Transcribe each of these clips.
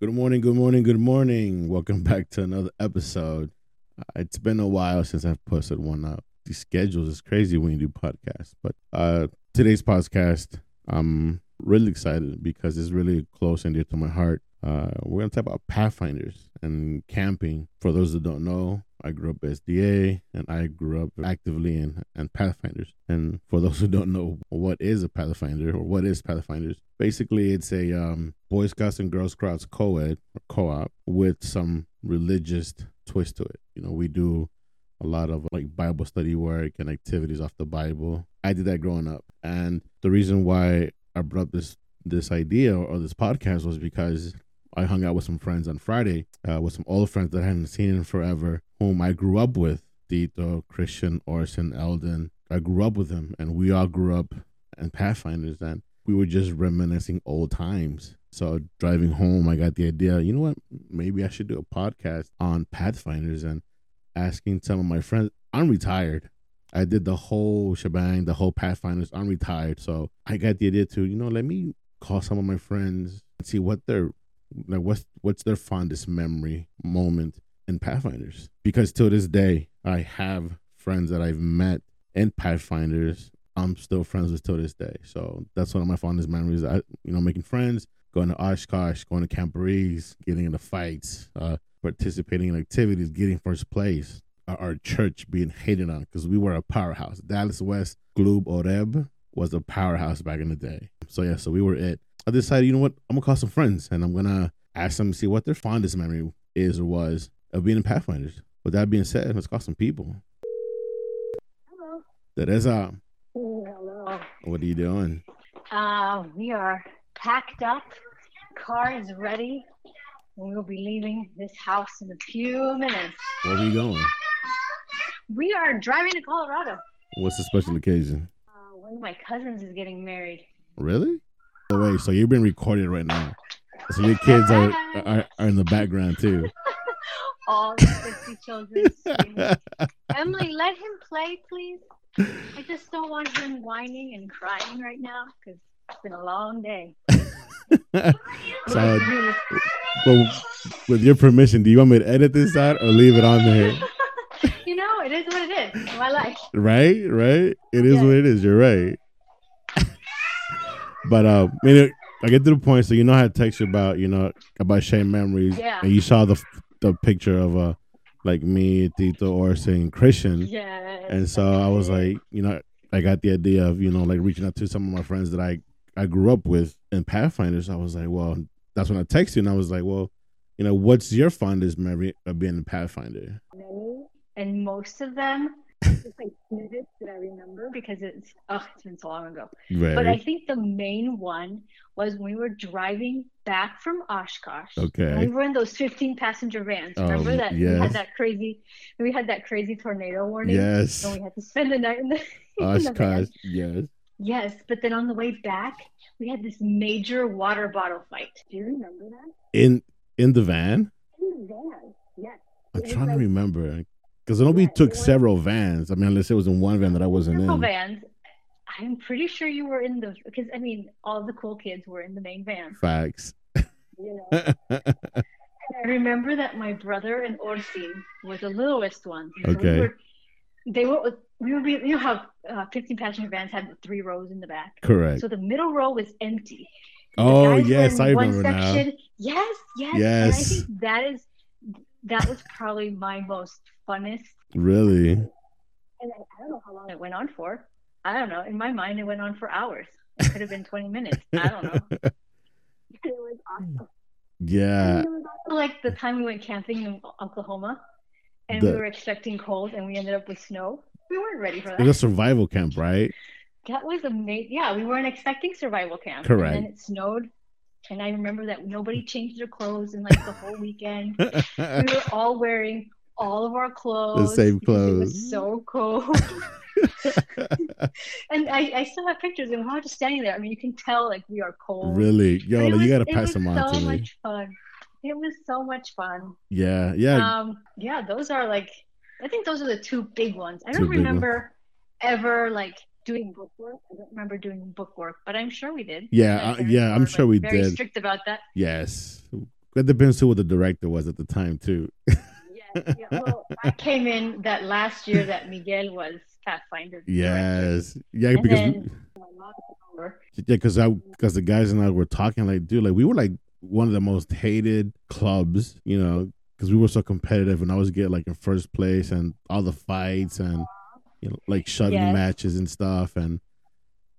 Good morning, good morning, good morning. Welcome back to another episode. Uh, it's been a while since I've posted one up. These schedules is crazy when you do podcasts. But uh, today's podcast, I'm really excited because it's really close and dear to my heart. Uh, we're to talk about Pathfinders and camping. For those that don't know, I grew up SDA and I grew up actively in, in Pathfinders. And for those who don't know what is a Pathfinder or what is Pathfinders, basically it's a um, Boy Scouts and Girl Scouts co-ed or co-op with some religious twist to it. You know, we do a lot of like Bible study work and activities off the Bible. I did that growing up. And the reason why I brought this this idea or this podcast was because I hung out with some friends on Friday, uh, with some old friends that I hadn't seen in forever, whom I grew up with. Tito, Christian, Orson, Eldon. I grew up with them, and we all grew up in Pathfinders. And we were just reminiscing old times. So driving home, I got the idea. You know what? Maybe I should do a podcast on Pathfinders and asking some of my friends. I'm retired. I did the whole shebang, the whole Pathfinders. I'm retired, so I got the idea to you know let me call some of my friends and see what their like what's what's their fondest memory moment in Pathfinders? Because to this day I have friends that I've met in Pathfinders. I'm still friends with to this day. So that's one of my fondest memories. I you know making friends going to Oshkosh going to camporees getting into fights uh, participating in activities getting first place our church being hated on because we were a powerhouse. Dallas West Club Oreb was a powerhouse back in the day. So yeah so we were it I decided, you know what, I'm gonna call some friends and I'm gonna ask them to see what their fondest memory is or was of being in Pathfinders. With that being said, let's call some people. Hello. Teresa. Hello. What are you doing? Uh, we are packed up. Car is ready. We will be leaving this house in a few minutes. Where are we going? We are driving to Colorado. What's the special occasion? Uh, one of my cousins is getting married. Really? The way. So you've been recorded right now. So your kids are are, are in the background too. All the 50 children. Emily, let him play, please. I just don't want him whining and crying right now because it's been a long day. so, well, with your permission, do you want me to edit this out or leave it on there? you know, it is what it is. My life. Right, right. It is what it is. You're right. But uh, I mean, I get to the point. So you know how to text you about you know about sharing memories. Yeah. And you saw the the picture of uh like me, Tito, or saying Christian. Yeah. And so I was like, you know, I got the idea of you know like reaching out to some of my friends that I I grew up with in Pathfinders. I was like, well, that's when I texted you, and I was like, well, you know, what's your fondest memory of being a Pathfinder? Many, and most of them like snippets that I remember because it's oh it's been so long ago. Right. But I think the main one was when we were driving back from Oshkosh. Okay. We were in those 15 passenger vans. Remember Um, that we had that crazy we had that crazy tornado warning. Yes. And we had to spend the night in the, in the. Oshkosh. Yes. Yes, but then on the way back we had this major water bottle fight. Do you remember that? In in the van. In the van. Yes. I'm It trying to like- remember because I know we Yeah, took it several vans. I mean, unless it was in one van that I wasn't in. Several in. vans. I'm pretty sure you were in the because I mean all the cool kids were in the main van. Facts. You know. I remember that my brother and Orsi were the littlest ones. So we Okay. were- they were we be you know how uh, 15 passenger vans had three rows in the back. Correct. So the middle row was empty. The Oh yes, I one remember now. section. Yes, yes. And I Yes. think that is that was probably my most funnest. Really? And I, don't know how long it went on for. I don't know. In my mind, it went on for hours. It could have been 20 minutes. I don't know. It was awesome. Yeah. It was also like the time we went camping in Oklahoma and The- we were expecting cold and we ended up with snow. We weren't ready for that. It was a survival camp, right? That was amazing. Yeah, we weren't expecting survival camp. Correct. And then it snowed. And I remember that nobody changed their clothes in like the whole weekend. We were all wearing all of our clothes. The same because It clothes. was so cold. and I, I still have pictures and we're just standing there. I mean, you can tell like we are cold. really? Yo, it you gotta it pass them on so to me. much fun. It was so much fun. Yeah, yeah. Um, yeah, those are like, I think those are the two big ones. I Two don't ones. remember ever like doing book work. I don't remember doing book work, but I'm sure we did. Yeah, uh, yeah, I'm sure like, we very did. strict about that. yes. that depends who the director was at the time too. yeah, yeah. Well, I came in that last year that Miguel was Pathfinder. director. yes, yeah, And because then my mom took over. yeah, because I because the guys and I were talking like, dude, like we were like one of the most hated clubs, you know, because we were so competitive, and I was get like in first place, and all the fights and you know like shoving Yes. matches and stuff, and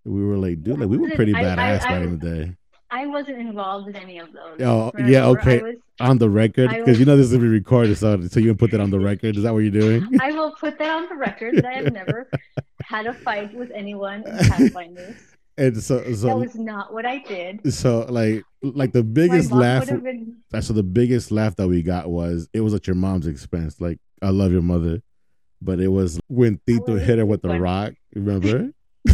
we were like, dude, like we were pretty I- I- badass I- back in the day. I wasn't involved in any of those. Oh, Remember, yeah, okay. Was, On the record, because you know this is being recorded, so so you can put that on the record. Is that what you're doing? I will put that on the record that I have never had a fight with anyone in Pathfinders. And so That was not what I did. so like like the biggest laugh been so the biggest laugh that we got was it was at your mom's expense. Like I love your mother, but it was when Tito hit her with the rock. Remember,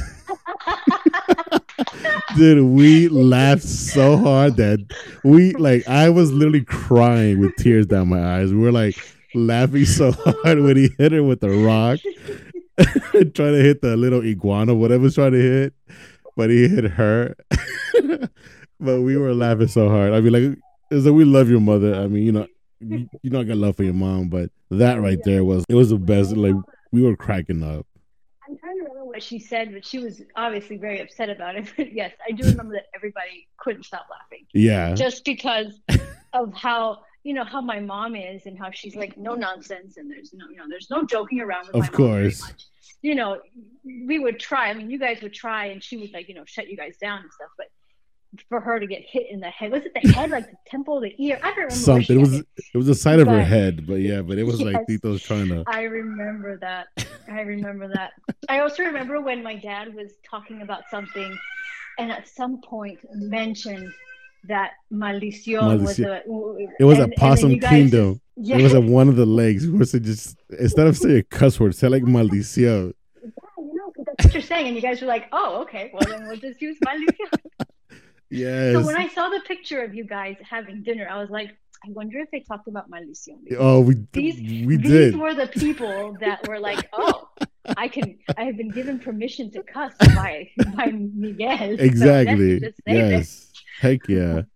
dude? We laughed so hard that we like I was literally crying with tears down my eyes. We were like laughing so hard when he hit her with the rock, trying to hit the little iguana, whatever was trying to hit, but he hit her. but we were laughing so hard. I mean, like, it's like we love your mother. I mean, you know, you, you know, I got love for your mom, but that right there was it was the best. Like we were cracking up. I'm trying to remember what she said, but she was obviously very upset about it. But yes, I do remember that everybody couldn't stop laughing Yeah, just because of how you know how my mom is and how she's like no nonsense and there's no you know there's no joking around with Of course. You know, we would try. I mean, you guys would try, and she would like you know shut you guys down and stuff. But for her to get hit in the head, was it the head, like the temple, the ear? I don't remember. something. It was it was the side of her head, but yeah, but it was like Yes. Tito's trying to. I remember that. I remember that. I also remember when my dad was talking about something and at some point mentioned that maldición was a It was and- a possum guys kingdom. just- It was at one of the legs. Was it just instead of saying a cuss word, say like maldición. Yeah, you know, that's what you're saying, and you guys were like, "Oh, okay, well then we'll just use maldición." Yes. So when I saw the picture of you guys having dinner, I was like, "I wonder if they talked about maldición." oh, we These- we These did. were the people that were like, "Oh, I can. I have been given permission to cuss by by Miguel." so Exactly. this. Yes. Heck yeah.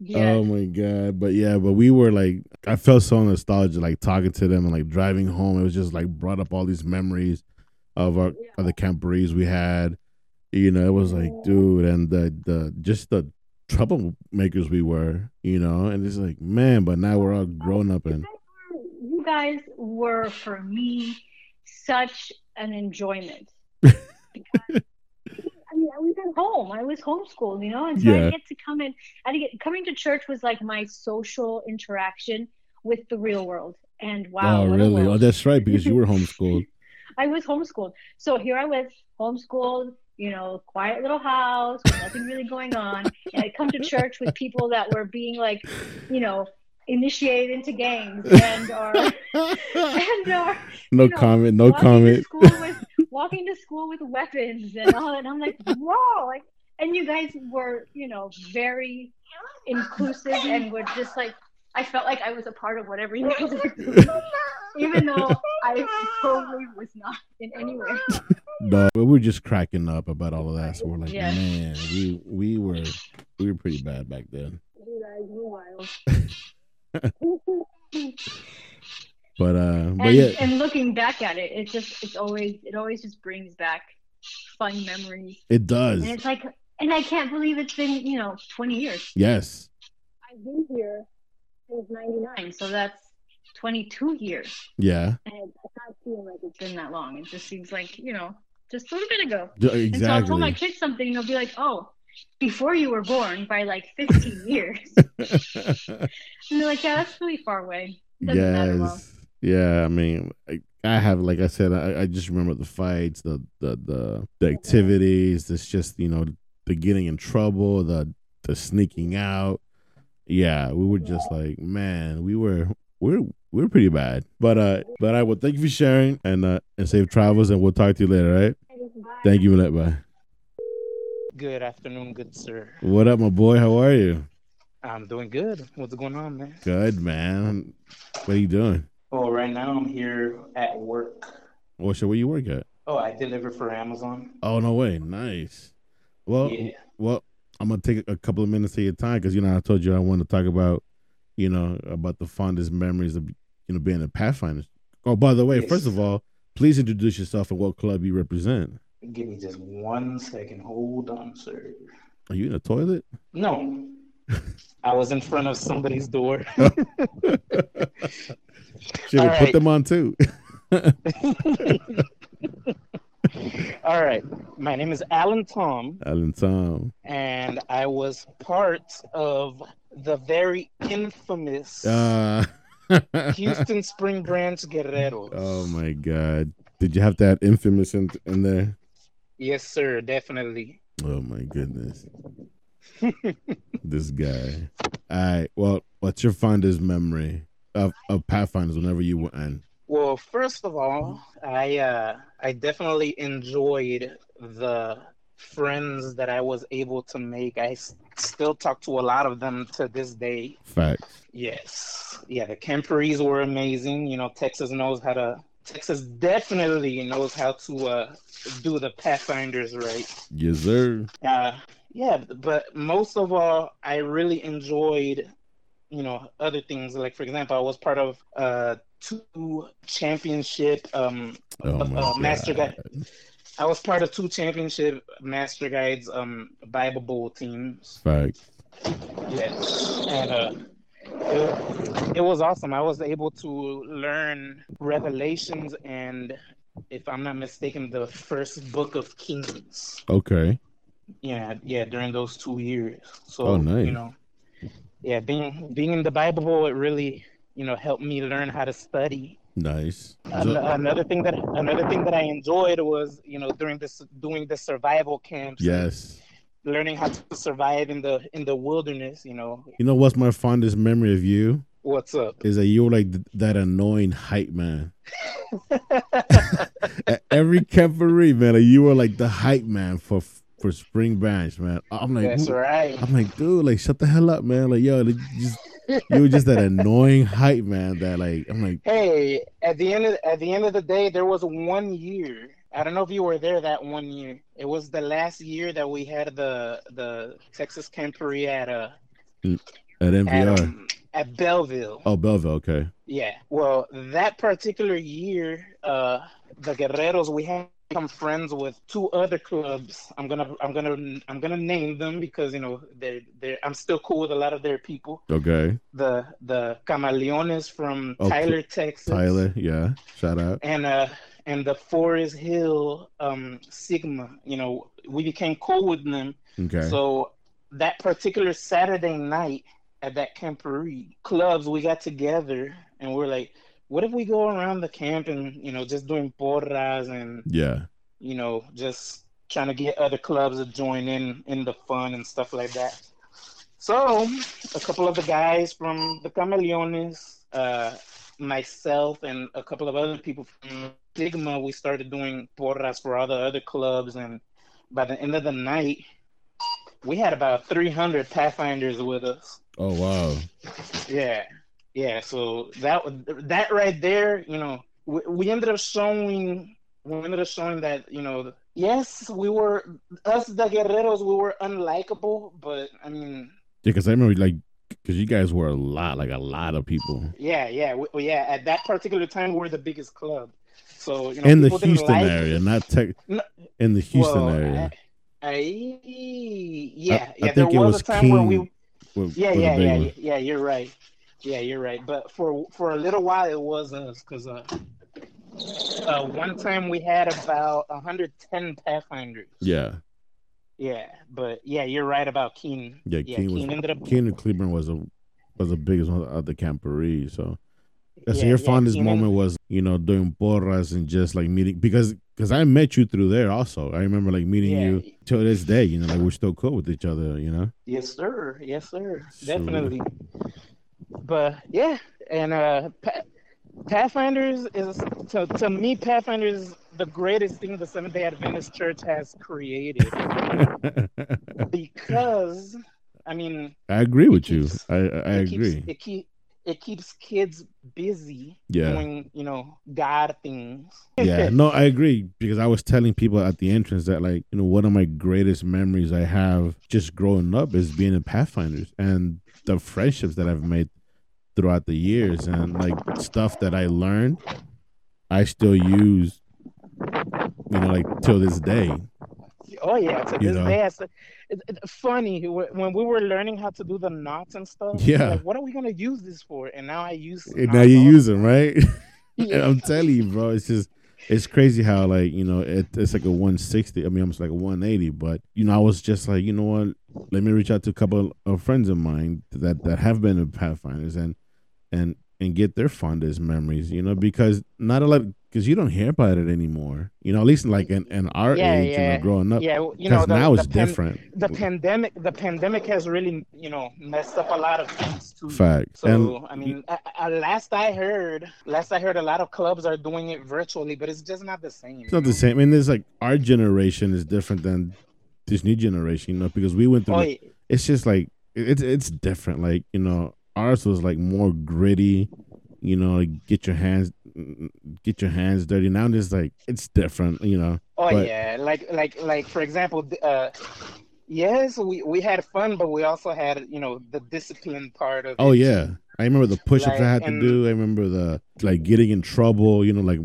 Yes. Oh my god. But yeah, but we were like I felt so nostalgic like talking to them and like driving home. It was just like brought up all these memories of our of the camporees we had. You know, it was like, dude, and the the just the troublemakers we were, you know, and it's like, man, but now we're all grown up and you guys were for me such an enjoyment. Because, I mean, I was at home. I was homeschooled, you know, and so Yeah. I get to come in. I get coming to church was like my social interaction with the real world. And wow, oh really? Oh that's right, because you were homeschooled. I was homeschooled. So here I was, homeschooled, you know, quiet little house, with nothing really going on. And I'd come to church with people that were being like, you know, initiated into gangs and or and are No know, comment, no To comment. school with, walking to school with weapons and all that. And I'm like, whoa, like and you guys were, you know, very inclusive and were just like I felt like I was a part of whatever you guys were doing. Even though I totally was not in any way. No, but we were just cracking up about all of that. So we're like, Yeah. man, we we were we were pretty bad back then. You guys were wild. But uh but and, yeah, and looking back at it, it just it's always it always just brings back fun memories. it does. And it's like and I can't believe it's been, you know, twenty years. Yes. I've been here ninety nine, so that's twenty two years. Yeah. And it does not feel like it's been that long. It just seems like, you know, just a little bit ago. D- And so I'll tell my kids something, and they'll be like, Oh, before you were born by like fifteen years. And they're like, Yeah, that's really far away. Doesn't yes. Yeah, I mean, I, I have like I said, I, I just remember the fights, the the the the activities. It's just you know the getting in trouble, the the sneaking out. Yeah, we were just like, man, we were we're we're pretty bad. But uh, but I will thank you for sharing and uh and safe travels, and we'll talk to you later, right? Thank you, Manette. Bye. Good afternoon, good sir. What up, my boy? How are you? I'm doing good. What's going on, man? Good, man. What are you doing? Oh, right now I'm here at work. What show? Where you work at? Oh, I deliver for Amazon. Oh no way, nice. Well, Yeah. well, I'm gonna take a couple of minutes of your time because you know I told you I want to talk about you know, about the fondest memories of you know being a Pathfinder. Oh, by the way, Yes. first of all, please introduce yourself and what club you represent. Give me just one second. Hold on, sir. Are you in a toilet? No. I was in front of somebody's door. Should All we put right. them on too? All right. My name is Alan Tom, Alan Tom. and I was part of the very infamous Uh, Houston Spring Branch Guerreros. oh my God! Did you have that infamous in, in there? Yes, sir. Definitely. Oh my goodness. this guy. All right. Well, what's your fondest memory of, of Pathfinders whenever you went? Well, first of all, I uh, I definitely enjoyed the friends that I was able to make. I s- still talk to a lot of them to this day. Facts. Yes, yeah, the camporees were amazing. You know, Texas knows how to. Texas definitely knows how to uh, do the Pathfinders right. Yes, sir. Uh, yeah, but most of all, I really enjoyed, you know, other things. Like for example, I was part of uh two championship um Oh uh, master guide. I was part of two championship master guides um Bible Bowl teams. Facts. Yes, and uh, it, it was awesome. I was able to learn Revelations and, if I'm not mistaken, the first book of Kings. Okay. Yeah, yeah, during those two years. So Oh, nice. you know, yeah, being being in the Bible it really you know helped me learn how to study. Nice. An- another thing that another thing that I enjoyed was you know during this doing the survival camps. yes. learning how to survive in the in the wilderness. You know You know what's my fondest memory of you? what's up. Is that you were like th- that annoying hype man. At every camporee, man, like you were like the hype man for for Spring Branch, man. I'm like, That's right. I'm like, dude, like shut the hell up, man. Like, yo, like, you just you were just that annoying hype man that like I'm like, Hey, at the end of at the end of the day, there was one year. I don't know if you were there that one year. It was the last year that we had the the Texas Camporee at uh at at, um, at Belleville. oh, Belleville, okay. Yeah. Well, that particular year, uh, the Guerreros, we had become friends with two other clubs. I'm gonna, I'm gonna, I'm gonna name them because you know they're, they're. I'm still cool with a lot of their people. Okay. The the Camaleones from Okay. Tyler, Texas. Tyler, yeah. Shout out. And uh, and the Forest Hill um Sigma. You know, we became cool with them. Okay. So that particular Saturday night at that camporee clubs, we got together and we are like, what if we go around the camp and you know just doing porras and yeah. you know just trying to get other clubs to join in in the fun and stuff like that. So a couple of the guys from the Camaleones, uh, myself, and a couple of other people from Sigma, we started doing porras for all the other clubs, and by the end of the night, we had about 300 Pathfinders with us. Oh wow. Yeah, yeah. So that that right there, you know, we, we ended up showing we ended up showing that you know, yes, we were us the guerreros, we were unlikable, but I mean, Yeah, because I remember like because you guys were a lot, like a lot of people yeah, yeah, we, yeah. At that particular time, we were the biggest club. So you know, in the Houston like- area, not tech. No, In the Houston well, area, I, I- yeah, I yeah. think there it was, was a time where we King Yeah, a yeah, yeah, yeah. You're right. Yeah, you're right. But for for a little while, it was us because uh, uh, one time we had about 110 Pathfinders. Yeah, Yeah, but yeah, you're right about Keene. yeah. Yeah, King Keene was ended up. King and Cleveland was a was the biggest one of the camporee. So yeah, your yeah, fondest Keene en- moment was you know doing porras and just like meeting because because I met you through there also. I remember like meeting Yeah. you till this day. You know, like we're still cool with each other. You know. Yes, sir. Yes, sir. So- Definitely. But yeah, and uh, Pa- Pathfinders is to to me, Pathfinders is the greatest thing the Seventh Day Adventist Church has created because, I mean, I agree with you. keeps- I I, I it agree. Keeps, it keep it keeps kids busy Yeah. doing you know God things. yeah no i agree because i was telling people at the entrance that like you know one of my greatest memories i have just growing up is being in pathfinders and the friendships that i've made throughout the years, and like stuff that I learned, I still use. You know, like till this day. Oh yeah, to You this know? day, it's, it's funny when we were learning how to do the knots and stuff. Yeah. like, what are we gonna use this for? And now I use. And now you use them, right? Yeah. I'm telling you, bro. It's just it's crazy how like you know it, it's like a 160. I mean, almost like a 180. But you know, I was just like, you know what? Let me reach out to a couple of friends of mine that that have been in Pathfinders and and and get their fondest memories. You know, because not a lot because you don't hear about it anymore. You know, at least like in, in our Yeah, age, you know, growing up. Yeah, you know, the, now the it's pan- different. The pandemic, the pandemic has really, you know, messed up a lot of things too. Fact. So and I mean, I, I, last I heard, last I heard, a lot of clubs are doing it virtually, but it's just not the same. it's not the same. I mean, it's like our generation is different than this new generation, you know, because we went through. Oh, the- it's just like it- it's it's different. Like you know, ours was like more gritty. You know, like get your hands get your hands dirty. Now it's like it's different. You know, Oh But- yeah, like like like for example, uh, yes, we we had fun, but we also had you know the discipline part of. oh it. yeah, I remember the push-ups Like, I had to do. I remember the like getting in trouble. You know, like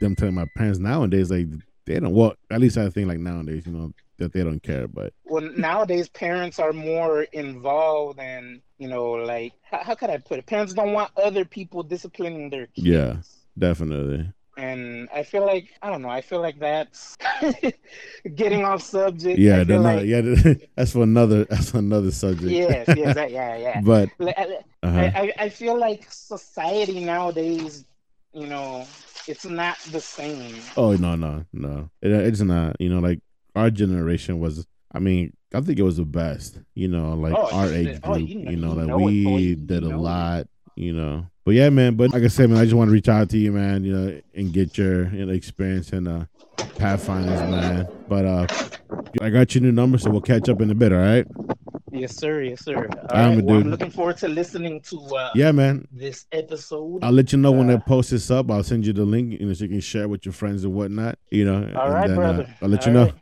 them telling my parents nowadays like they don't. Well, at least I think like nowadays, you know, that they don't care. But Well, nowadays parents are more involved, and you know, like how, how could I put it? Parents don't want other people disciplining their kids. Yeah. definitely. And I feel like I don't know. I feel like that's getting off subject. Yeah, they're feel not, like, yeah. That's for another. That's for another subject. yes, yes, that- yeah, yeah. But I- uh-huh. I, I, I feel like society nowadays, you know, it's not the same. Oh no, no, no. It, it's not. You know, like our generation was. I mean, I think it was the best. You know, like Oh, our you- age oh, group. you you, know- know, like know we. You did a know it. lot. You know, but yeah, man. But like I said, man, I just want to reach out to you, man. You know, and get your you know experience in uh Pathfinders, man. But uh, I got your new number, so we'll catch up in a bit. All right? Yes, sir. Yes, sir. All I'm right, well, I'm looking forward to listening to uh, Yeah, man. this episode. I'll let you know when I Uh, post this up. I'll send you the link, you know, so you can share with your friends and whatnot. You know, All and right, then, brother. Uh, I'll let you All know.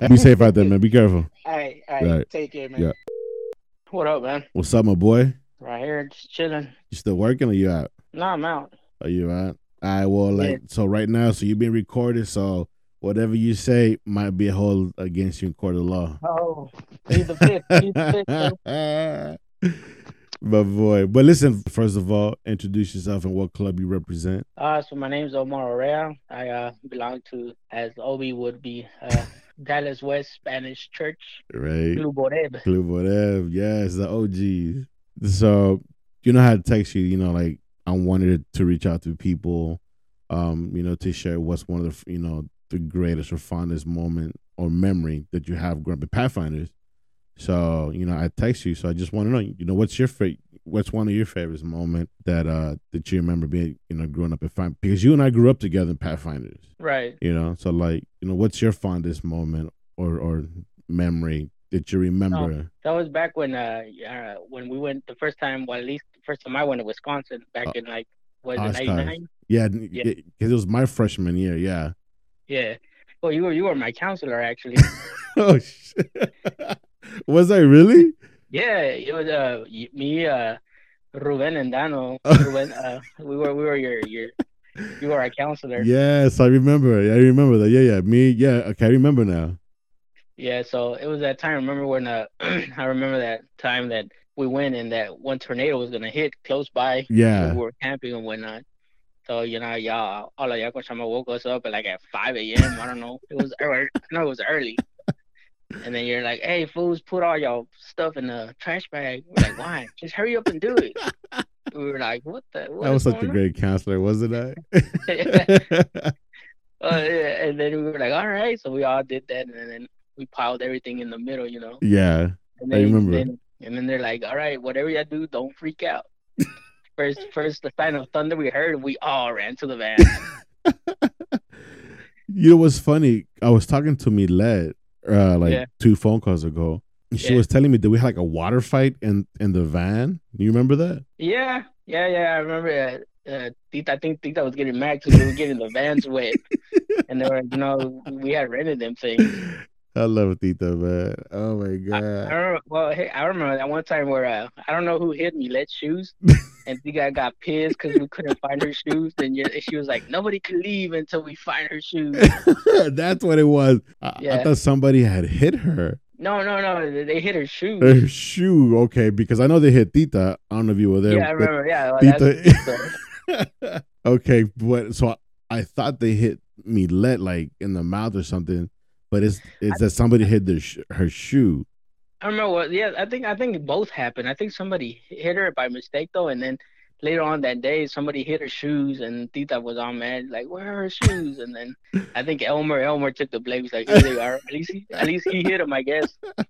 Be safe out there, man. Be careful. All right, all right. Take care, man. Yeah. What up, man? What's up, my boy? Right here, just chilling. You still working or you out? No, I'm out. Are you out? All right, well, like, Yeah. so right now, so you've been recorded, so whatever you say might be held against you in court of law. Oh, he's the fifth. Plead the fifth. my boy. But listen, first of all, introduce yourself and what club you represent. Uh, so my name's Omar Orea. I uh, belong to, as Obi would be, uh, Dallas West Spanish Church, Right? Club Oreb. Club. Yes, the OGs. So you know how to text you, you know, like I wanted to reach out to people, um, you know, to share what's one of the you know, the greatest or fondest moment or memory that you have growing up in Pathfinders. So, you know, I text you. So I just want to know, you know, what's your favorite what's one of your favorites moment that uh that you remember being, you know, growing up in Pathfinders? Because you and I grew up together in Pathfinders. Right. You know, so like, you know, what's your fondest moment or or memory that you remember? That was back when uh, uh when we went the first time. Well, at least the first time I went to Wisconsin back Uh, in like was it '99? Yeah, Yeah. because it was my freshman year. Yeah. Yeah. Well, you were you were my counselor actually. oh shit! was I really? yeah, it was uh me uh Ruben and Dano. Ruben, uh, we were we were your your you were our counselor. Yes, I remember. I remember that. Yeah, yeah. Me. Yeah. Okay, I remember now. Yeah, so it was that time. Remember when uh, I remember that time that we went and that one tornado was gonna hit close by. Yeah. We were camping and whatnot. So you know, y'all, all of y'all woke us up at like at 5 a.m. I don't know. It was early. I know it was early. And then you're like, "Hey, fools, put all y'all stuff in the trash bag." We're like, "Why? Just hurry up and do it." We were like, "What the? What That was such a on?" great counselor, wasn't I? Uh, yeah, and then we were like, "All right." So we all did that, and then we piled everything in the middle, you know. yeah. And I remember. Then, and then they're like, "All right, whatever you do, don't freak out." first, first the sign of thunder we heard, we all ran to the van. You know what's funny? I was talking to Milette uh, like Yeah. two phone calls ago. She Yeah. was telling me that we had like a water fight in in the van. You remember that? yeah, yeah, yeah. I remember. Uh, uh, Tita, I think Tita was getting mad because we were getting the vans wet, and they were, you know, we had rented them things. I love Tita, man. Oh my I, I god. remember. Well, hey, I remember that one time where uh, I don't know who hit me. Let shoes. and the guy got pissed because we couldn't find her shoes. And she was like, "Nobody can leave until we find her shoes." That's what it was. I, I thought somebody had hit her. No, no, no. they- hit her shoes. Her shoe. Okay, because I know they hit Tita. I don't know if you were there. yeah, I remember. Yeah, well, Tita- okay, but so I, I thought they hit Milet like in the mouth or something, but it's it's that somebody hit their sh- her shoe. I remember. What, yeah, I think I think both happened. I think somebody hit her by mistake though, and then later on that day, somebody hit her shoes, and Tita was all mad, like, "Where are her shoes?" And then I think Elmer Elmer took the blame. He's like, "Here they are." At least he, at least he hit him, I guess.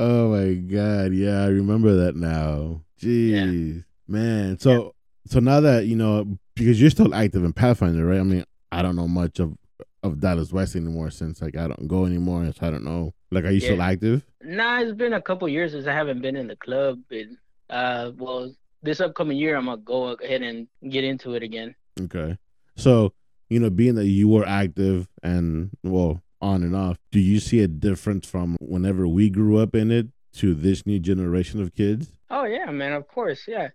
Oh my god, yeah, I remember that now. Jeez, man. So so now that you know, because you're still active in Pathfinder, right? I mean, I don't know much of of Dallas West anymore since like I don't go anymore, so I don't know. Like, are you still active? Nah, it's been a couple years since I haven't been in the club. And, uh, well, this upcoming year, I'm gonna go ahead and get into it again. Okay. So, you know, being that you were active and well, on and off, do you see a difference from whenever we grew up in it to this new generation of kids? Oh yeah, man, of course, yeah.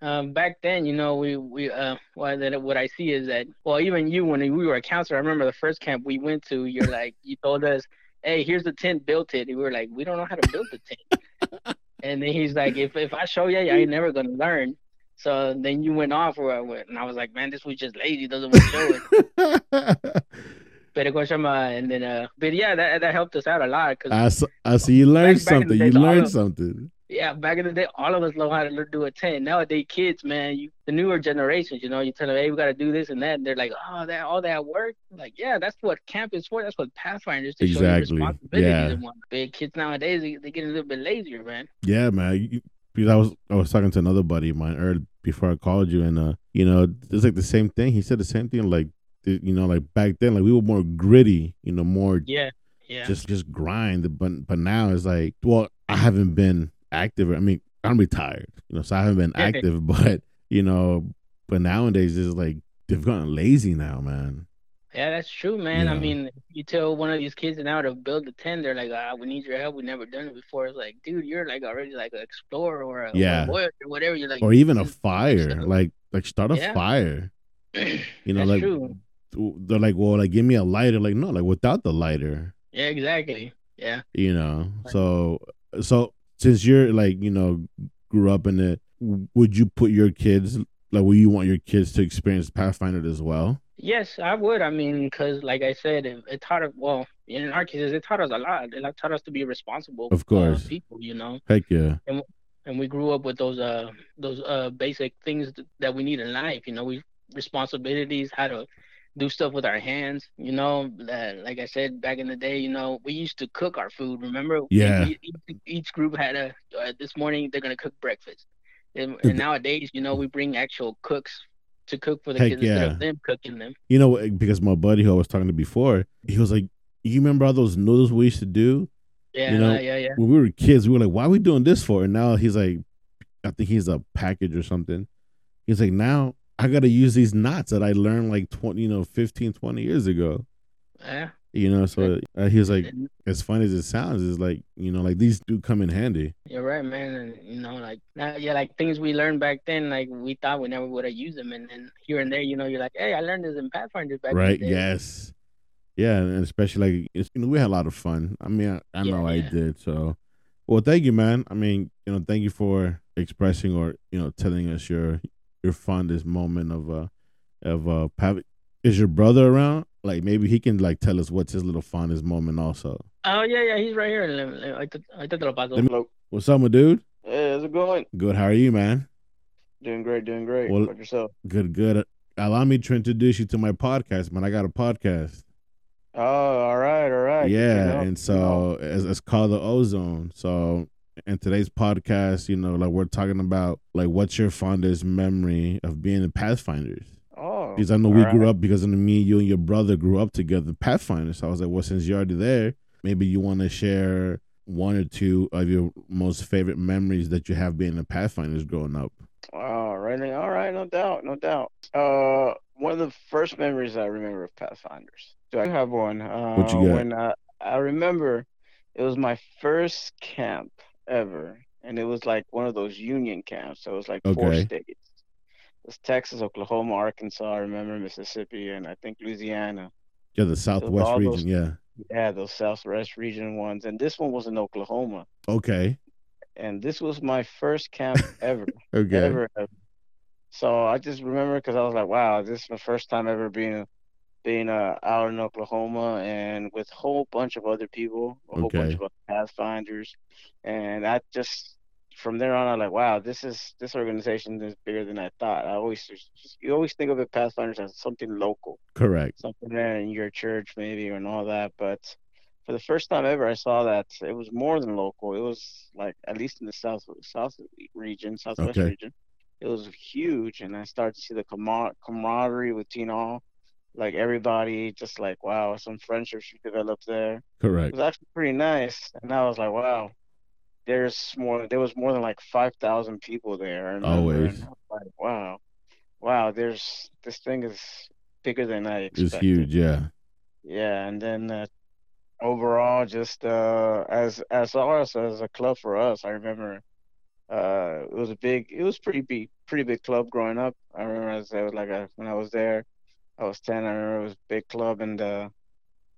Um, back then, you know, we we uh, well, that what I see is that well, even you when we were a counselor, I remember the first camp we went to, you're like, you told us, hey, here's the tent, built it. And we were like, we don't know how to build the tent. and then he's like, if if I show you, you ain't never gonna learn. So then you went off where I went, and I was like, man, this was just lazy, doesn't want to show it. Pero and then uh, but yeah, that that helped us out a lot because I, I see you learned Back- back something. the You days, learned of- something. Yeah, back in the day, all of us know how to do a tent. Nowadays, kids, man, you the newer generations, you know, you tell them, hey, we got to do this and that. And they're like, oh, that all that work. Like, yeah, that's what camp is for. That's what Pathfinders to show Exactly, you responsibilities yeah. Big kids nowadays, they, they get a little bit lazier, man. Yeah, man. You- Because I was I was talking to another buddy of mine earlier before I called you, and uh, you know, it's like the same thing. He said the same thing. Like, you know, like back then, like we were more gritty. You know, more Yeah, yeah, just just grind. But but now it's like, well, I haven't been active. I mean, I'm retired, you know, so I haven't been active. But you know, but nowadays it's like they've gotten lazy now, man. yeah. That's true, man. I mean, you tell one of these kids now to build a tent, they're like, ah, we need your help. We've never done it before. It's like, dude, you're like already like an explorer or a, Yeah. or whatever. You're like, Or even a fire, yourself. like like start a Yeah. fire. You know, That's like true. they're like, well, like give me a lighter. Like no, like without the lighter. Yeah, exactly. Yeah. You know, so so since you're like you know grew up in it, would you put your kids like would you want your kids to experience Pathfinder as well? Yes, I would. I mean, because like I said, it, it taught us. Well, in our cases, it taught us a lot. It taught us to be responsible. Of course. uh, people. You know, Heck yeah. and we grew up with those uh those uh basic things that we need in life. You know, we responsibilities, how to do stuff with our hands. You know, like I said back in the day, you know, we used to cook our food. Remember? Yeah. Each, each group had a uh, this morning they're gonna cook breakfast, and, and nowadays, you know, we bring actual cooks to cook for the Heck kids instead yeah. of them cooking them. You know, because my buddy who I was talking to before, he was like, "You remember all those noodles we used to do Yeah, You know, yeah, yeah. when we were kids? We were like, why are we doing this for?" And now he's like, I think he's a package or something. He's like, now I got to use these knots that I learned like 20, you know, 15, 20 years ago. Yeah. You know, so uh, he was like, as funny as it sounds, is like, you know, like these do come in handy. You're right, man. And you know, like now, yeah, like things we learned back then, like we thought we never would have used them, and then here and there, you know, you're like, hey, I learned this in Pathfinder back right? Yes. Yeah, and especially like it's, you know we had a lot of fun. I mean, I, I Yeah, know I did. So, well, thank you, man. I mean, you know, thank you for expressing or you know telling us your your fondest moment of uh of uh. Pav- is your brother around? Like maybe he can like tell us what's his little fondest moment also. Oh yeah, yeah, he's right here. Le- le- ahorita- ahorita te. Let me- Hello. What's up, my dude? Hey, how's it going? Good. How are you, man? Doing great, doing great. Well- What about yourself? Good. Good. Allow me to introduce you to my podcast, man. I got a podcast. Oh, all right, all right. Good to yeah know, and good to know. so it's, it's called the ozone so in today's podcast you know like we're talking about like what's your fondest memory of being in pathfinders oh, because i know we all grew up because I know me you and your brother grew up together pathfinders so i was like well since you're already there maybe you want to share one or two of your most favorite memories that you have being in pathfinders growing up All right, all right, no doubt, no doubt. Uh, one of the first memories I remember of Pathfinders. Do I have one. Uh, What you got? When I, I remember, it was my first camp ever, and it was like one of those union camps. So it was like four Okay. states. was Texas, Oklahoma, Arkansas. I remember Mississippi, and I think Louisiana. Yeah, the Southwest region. those- Yeah. Yeah, those Southwest region ones, and this one was in Oklahoma. Okay. And this was my first camp ever. Okay. ever. ever. So I just remember because I was like, wow, this is my first time ever being being uh, out in Oklahoma and with a whole bunch of other people, a whole bunch of pathfinders, and I just from there on, I'm like, wow, this is this organization is bigger than I thought. I always just, you always think of it pathfinders as something local, Correct. something there in your church maybe and all that, but for the first time ever, I saw that it was more than local. It was like at least in the south south region, southwest Okay. region, it was huge, and I started to see the camar- camaraderie between all, like everybody, just like wow, some friendships we developed there. Correct. It was actually pretty nice, and I was like, wow, there's more. There was more than like five thousand people there. Remember, Always. and like, wow, wow, there's this thing is bigger than I expected. It's huge. Yeah. Yeah, and then uh, overall, just uh, as as ours as a club for us, I remember uh, it was a big, it was pretty big, pretty big club growing up. I remember as I was like a, when I was there, I was ten. I remember it was a big club, and uh,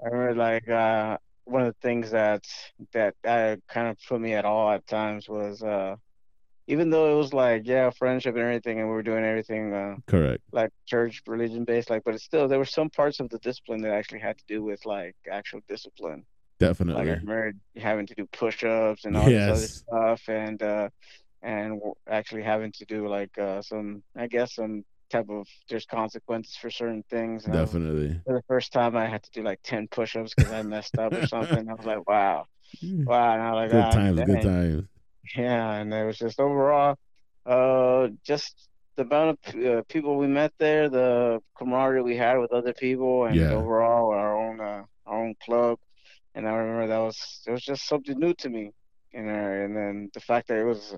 I remember like uh, one of the things that that uh, kind of put me at all at times was uh, even though it was like yeah, friendship and everything, and we were doing everything. Uh, Correct. like church religion based like but it's still there were some parts of the discipline that actually had to do with like actual discipline like i Definitely. remember having to do push-ups and all this other stuff and uh and actually having to do like uh some i guess some type of there's consequences for certain things and I Definitely. for the first time i had to do like 10 push-ups because i messed up or something i was like wow wow and i was like Good "Ah, times. Good times. Yeah, and it was just overall, uh, just the amount of uh, people we met there, the camaraderie we had with other people, and Yeah. overall our own uh, our own club. And I remember that was it was just something new to me, you know. And then the fact that it was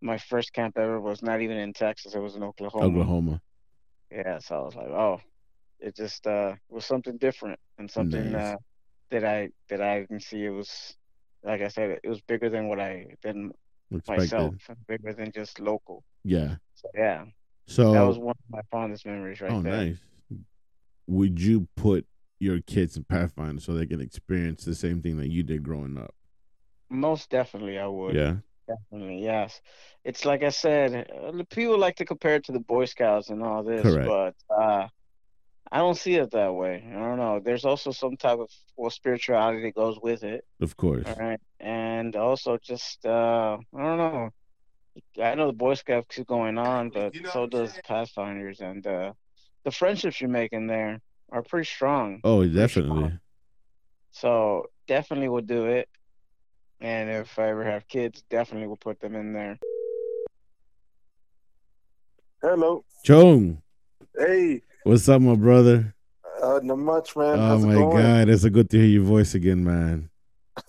my first camp ever was not even in Texas; it was in Oklahoma. Oklahoma. Yeah, so I was like, oh, it just uh was something different and something Nice. uh that I that I didn't see. It was like I said, it was bigger than what I than Expected. myself, bigger than just local. Yeah. So yeah, So. that was one of my fondest memories right oh, there. nice. Would you put your kids in Pathfinder so they can experience the same thing that you did growing up? Most definitely, I would. Yeah. Definitely, yes. It's like I said, uh, the people like to compare it to the Boy Scouts and all this, Correct. but uh, I don't see it that way. I don't know. There's also some type of well spirituality that goes with it. Of course. All right. And also just uh I don't know. I know the Boy Scouts keep going on, but so does Pathfinders and uh the friendships you're making there are pretty strong. Oh, strong. definitely. So definitely would do it. And if I ever have kids, definitely will put them in there. Hello. Chong, Hey. what's up, my brother? Uh, not much, man. Oh How's it my going? God, it's a good to hear your voice again, man.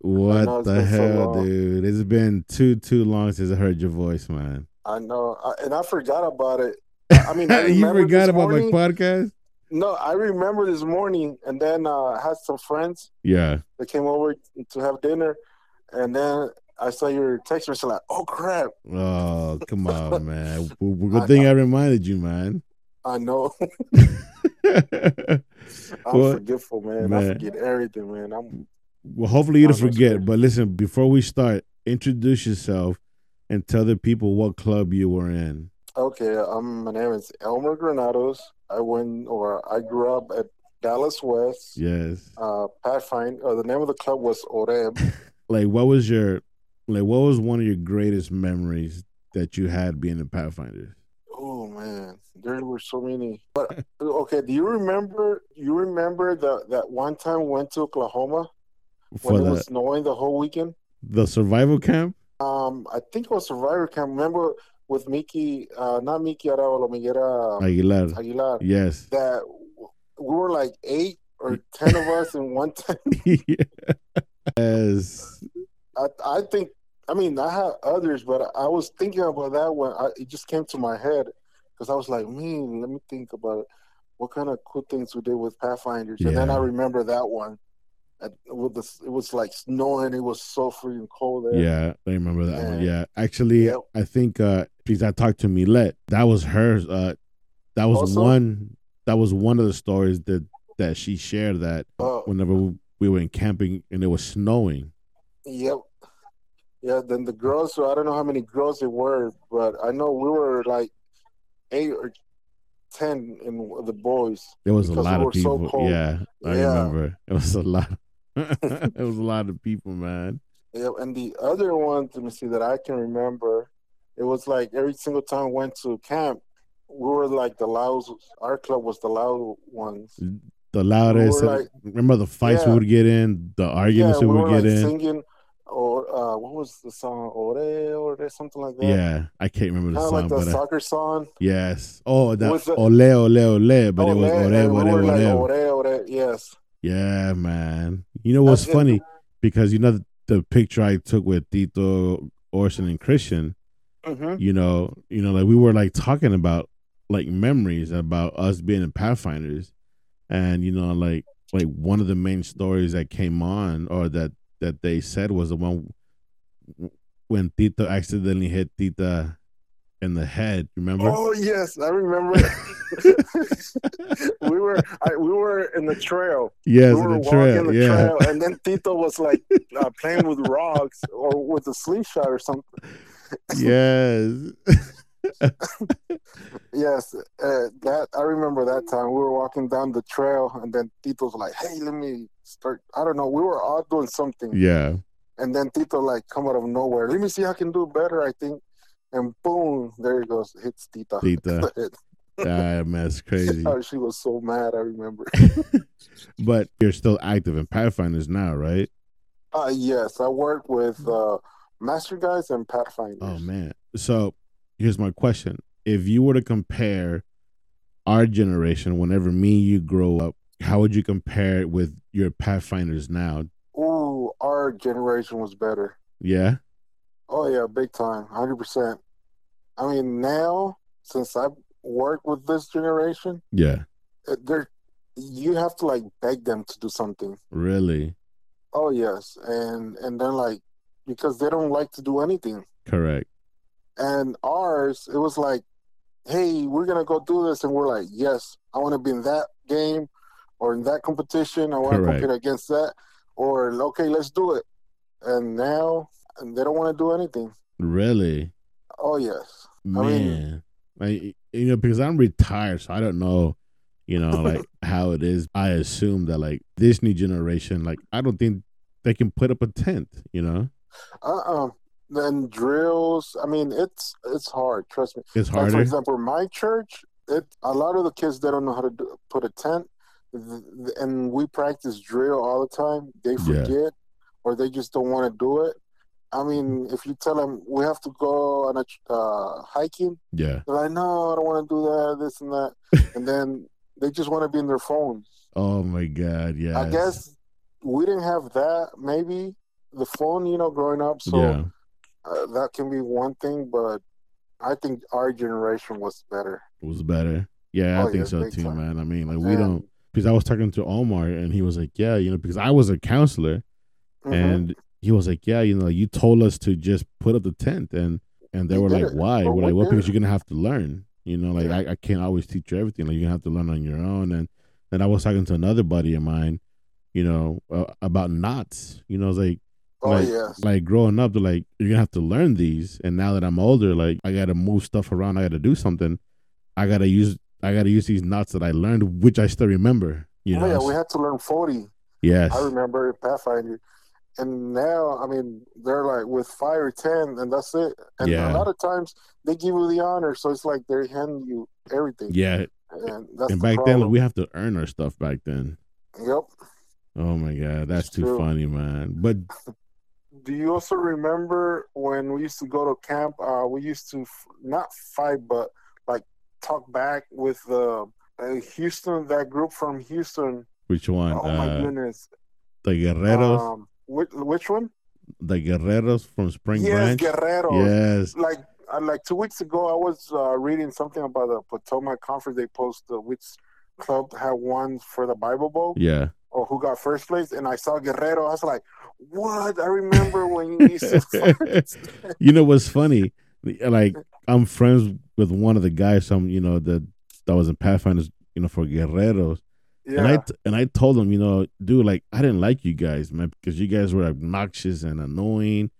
What know, the been so hell, dude? It's been too too long since I heard your voice, man. I know, I, and I forgot about it. I mean, I you forgot about morning. my podcast? No, I remember this morning, and then uh, I had some friends Yeah. They came over to have dinner, and then I saw your text message like, "Oh crap!" Oh, come on, man. I Good thing I reminded you, man. I know. I'm Well, forgetful, man. I forget everything, man. I'm Well, hopefully you don't forget. But listen, before we start, introduce yourself and tell the people what club you were in. okay. Um, my name is Elmer Granados. I went, or I grew up at Dallas West. Yes. Uh, Pathfinder. Uh, the name of the club was Oreb. Like, what was your, like, what was one of your greatest memories that you had being in Pathfinder? Oh man, there were so many. But okay, do you remember? You remember that that one time we went to Oklahoma For when it was snowing the whole weekend? the survival camp? Um, I think it was Survivor Camp. Remember with Mickey? Uh, not Mickey Arevalo, Miguel Aguilar. Aguilar. Yes. That we were like eight or ten of us in one time. yes. I I think. I mean, I had others, but I was thinking about that one. I, it just came to my head because I was like, man, let me think about it. What kind of cool things we did with Pathfinders, and then I remember that one. With the, it was like snowing. It was so freaking cold there. Yeah, I remember that one. Yeah. Yeah, actually, Yep. I think uh, because I talked to Milet. That was her. Uh, that was Also? one. That was one of the stories that that she shared. That Uh, whenever we, we went camping and it was snowing. Yep. Yeah, then the girls, so I don't know how many girls there were, but I know we were like eight or ten in the boys. There was a lot of were so people. yeah, I Yeah. remember. It was a lot. it was a lot of people, man. Yeah, and the other one, let me see, that I can remember, it was like every single time we went to camp, we were like the loud, our club was the loud ones. The loudest. We like- remember the fights we Yeah. would get in, the Yeah, arguments we we were would like get in. singing, or uh, what was the song? Ore, or something like that. Yeah, I can't remember the Kind of song, like the but soccer song. yes. Oh, that Was it- ole ole ole, but it was Ole, we ole like, ole. ore, ore, yes. Yeah, man. You know what's That's it. funny? Because you know the, the picture I took with Tito, Orson, and Christian. Hmm You know, you know, like we were like talking about like memories about us being in Pathfinders, and you know, like like one of the main stories that came on or that that they said was the one when Tito accidentally hit Tita in the head. Remember? Oh yes, I remember. we were I, we were in the trail. yes, we were the trail. the yeah. trail, and then Tito was like uh, playing with rocks or with a slingshot or something. Yes. Yes, uh, that I remember that time. We were walking down the trail, and then Tito's like, "Hey, let me start." I don't know. We were all doing something, yeah. and then Tito like come out of nowhere. Let me see. I can do better. I think, and boom, there he goes. Hits Tita. Tita. Ah, man, it's crazy. oh, she was so mad. I remember. but you're still active in Pathfinders now, right? Uh, yes, I work with uh, Master Guides and Pathfinders. Oh man. So here's my question. If you were to compare our generation, whenever me and you grow up, how would you compare it with your Pathfinders now? Ooh, our generation was better. Yeah? Oh yeah, big time, hundred percent. I mean, now since I've worked with this generation, Yeah. uh, they're you have to like beg them to do something. Really? Oh yes, and and then like because they don't like to do anything. Correct. And ours, it was like, hey, we're gonna go do this, and we're like, yes, I want to be in that game or in that competition. I want to compete against that, or okay, let's do it. And now, and they don't want to do anything. Really? Oh yes, Man. I mean- like you know, because I'm retired, so I don't know, you know, like how it is. I assume that like this new generation, like I don't think they can put up a tent, you know? Uh, uh Then drills. I mean, it's it's hard. Trust me. It's Like for example, my church, it a lot of the kids they don't know how to do, put a tent, Th- th- and we practice drill all the time. They Yeah. forget, or they just don't want to do it. I mean, if you tell them we have to go on a uh, hiking, yeah. they're like, "No, I don't want to do that, this and that," and then they just want to be in their phones. Oh my god, yeah. I guess we didn't have that. Maybe the phone, you know, growing up, so yeah. uh, that can be one thing. But I think our generation was better. It was better. Yeah, I Oh, think yeah, so too, time. man. I mean, like we And- don't because I was talking to Omar and he was like, "Yeah, you know, because I was a counselor Mhm. and he was like, "Yeah, you know, you told us to just put up the tent and and they We were like, it. "Why?" Well, we're we like, "Well, because you're gonna have to learn. You know, like Yeah. I, I can't always teach you everything. Like you have to learn on your own." And then I was talking to another buddy of mine, you know, uh, about knots. You know, it's like oh like, yes, like growing up, they're like, you're gonna have to learn these. And now that I'm older, like I gotta move stuff around, I gotta do something. I gotta use I gotta use these knots that I learned, which I still remember. You oh know. yeah, we had to learn forty. yes. I remember Pathfinder. And now, I mean, they're like with five or ten, and that's it. And Yeah. a lot of times they give you the honor, so it's like they hand you everything. Yeah. And that's And back then we have to earn our stuff back then. Yep. Oh my god, that's It's too true. funny, man. But Do you also remember when we used to go to camp? Uh, we used to f- not fight, but like talk back with uh, uh, Houston, that group from Houston. which one? Oh my uh, goodness. the Guerreros, Um, which, which one? the Guerreros from Spring yes, Branch. Guerrero. Yes. like uh, like two weeks ago, I was uh, reading something about the Potomac Conference. They posted which club had won for the Bible Bowl Yeah. or who got first place, and I saw Guerrero. I was like, "What?" I remember when you used to. you know what's funny? like I'm friends with one of the guys. Some you know that that was in Pathfinders. You know for Guerreros. Yeah. And I t- and I told him, you know, dude, like I didn't like you guys, man, because you guys were obnoxious and annoying.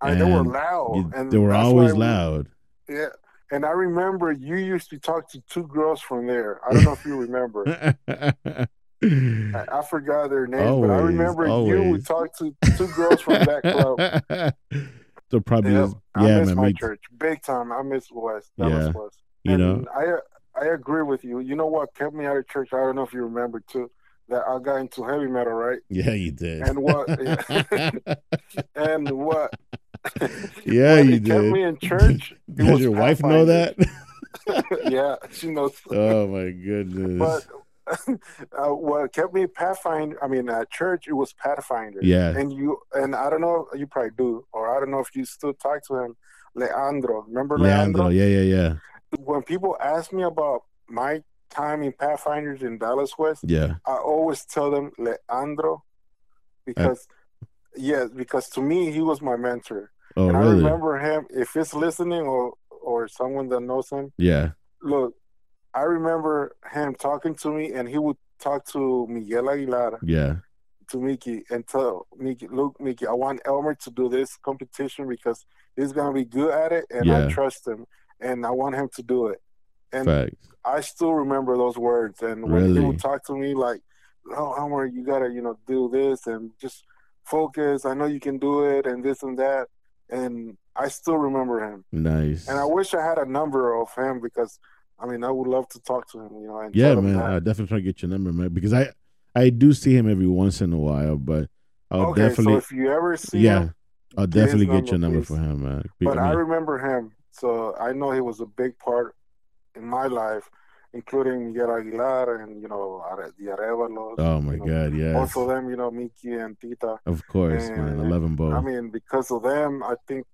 I, they were and loud. You- and they were always we- loud. Yeah. And I remember you used to talk to two girls from there. I don't know if you remember. I, I forgot their names, but I Always, remember you always. would talk to two girls from that club. so probably, Yep. is- I yeah, miss man, my church big time. I miss West. Yeah. Dallas West. you know, I I agree with you. You know what kept me out of church? I don't know if you remember too. That I got into heavy metal, right? yeah, you did. And what? and what? yeah, you it kept did. me in church. Does your wife know that? Yeah, she knows. oh my goodness. But uh, what kept me Pathfinder? I mean, at church it was Pathfinder. yeah, And you and I don't know. You probably do, or I don't know if you still talk to him. Leandro, remember Leandro. Leandro? Yeah, yeah, yeah, When people ask me about my time in Pathfinders in Dallas West, yeah. I always tell them Leandro because, yes, because to me he was my mentor, Oh, and I remember him. If it's listening or or someone that knows him, Yeah, look, I remember him talking to me, and he would talk to Miguel Aguilar, yeah, to Mickey, and tell Mickey, look, Mickey, I want Elmer to do this competition because he's gonna be good at it, and Yeah. I trust him, and I want him to do it. And facts. I still remember those words. And when Really? he would talk to me like, "Oh, Elmer, you gotta, you know, do this and just focus. I know you can do it, and this and that." And I still remember him. Nice. And I wish I had a number of him because, I mean, I would love to talk to him. You know, and yeah, man. I definitely try to get your number, man, because I I do see him every once in a while, but I'll okay, definitely so if you ever see yeah, him, I'll definitely get your number, number for him, man. but I I remember him, so I know he was a big part in my life, including Miguel Aguilar and you know the Arevalos. oh my god, yeah. Both of them, you know, Miki and Tita. of course, man. I And, love them both. I mean, because of them, I think,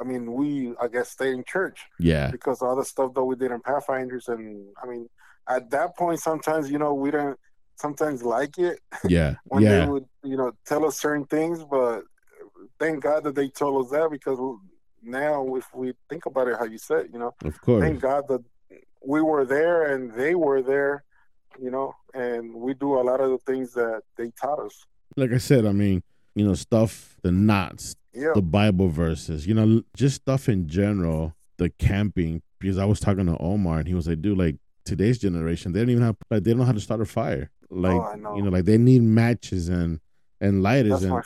I mean, we, I guess, stayed in church yeah, because all the stuff that we did in Pathfinders. And I mean, at that point, sometimes, you know, we don't sometimes like it yeah, when yeah, they would, you know, tell us certain things. But thank God that they told us that because now, if we think about it, how you said, you know, of course. thank God that we were there and they were there, you know, and we do a lot of the things that they taught us. Like I said, I mean, you know, stuff, the knots, Yeah. the Bible verses, you know, just stuff in general, the camping. Because I was talking to Omar and he was like, dude, like today's generation, they don't even have like they don't know how to start a fire. Oh, like Oh, know. you know, like they need matches and and lighters That's and my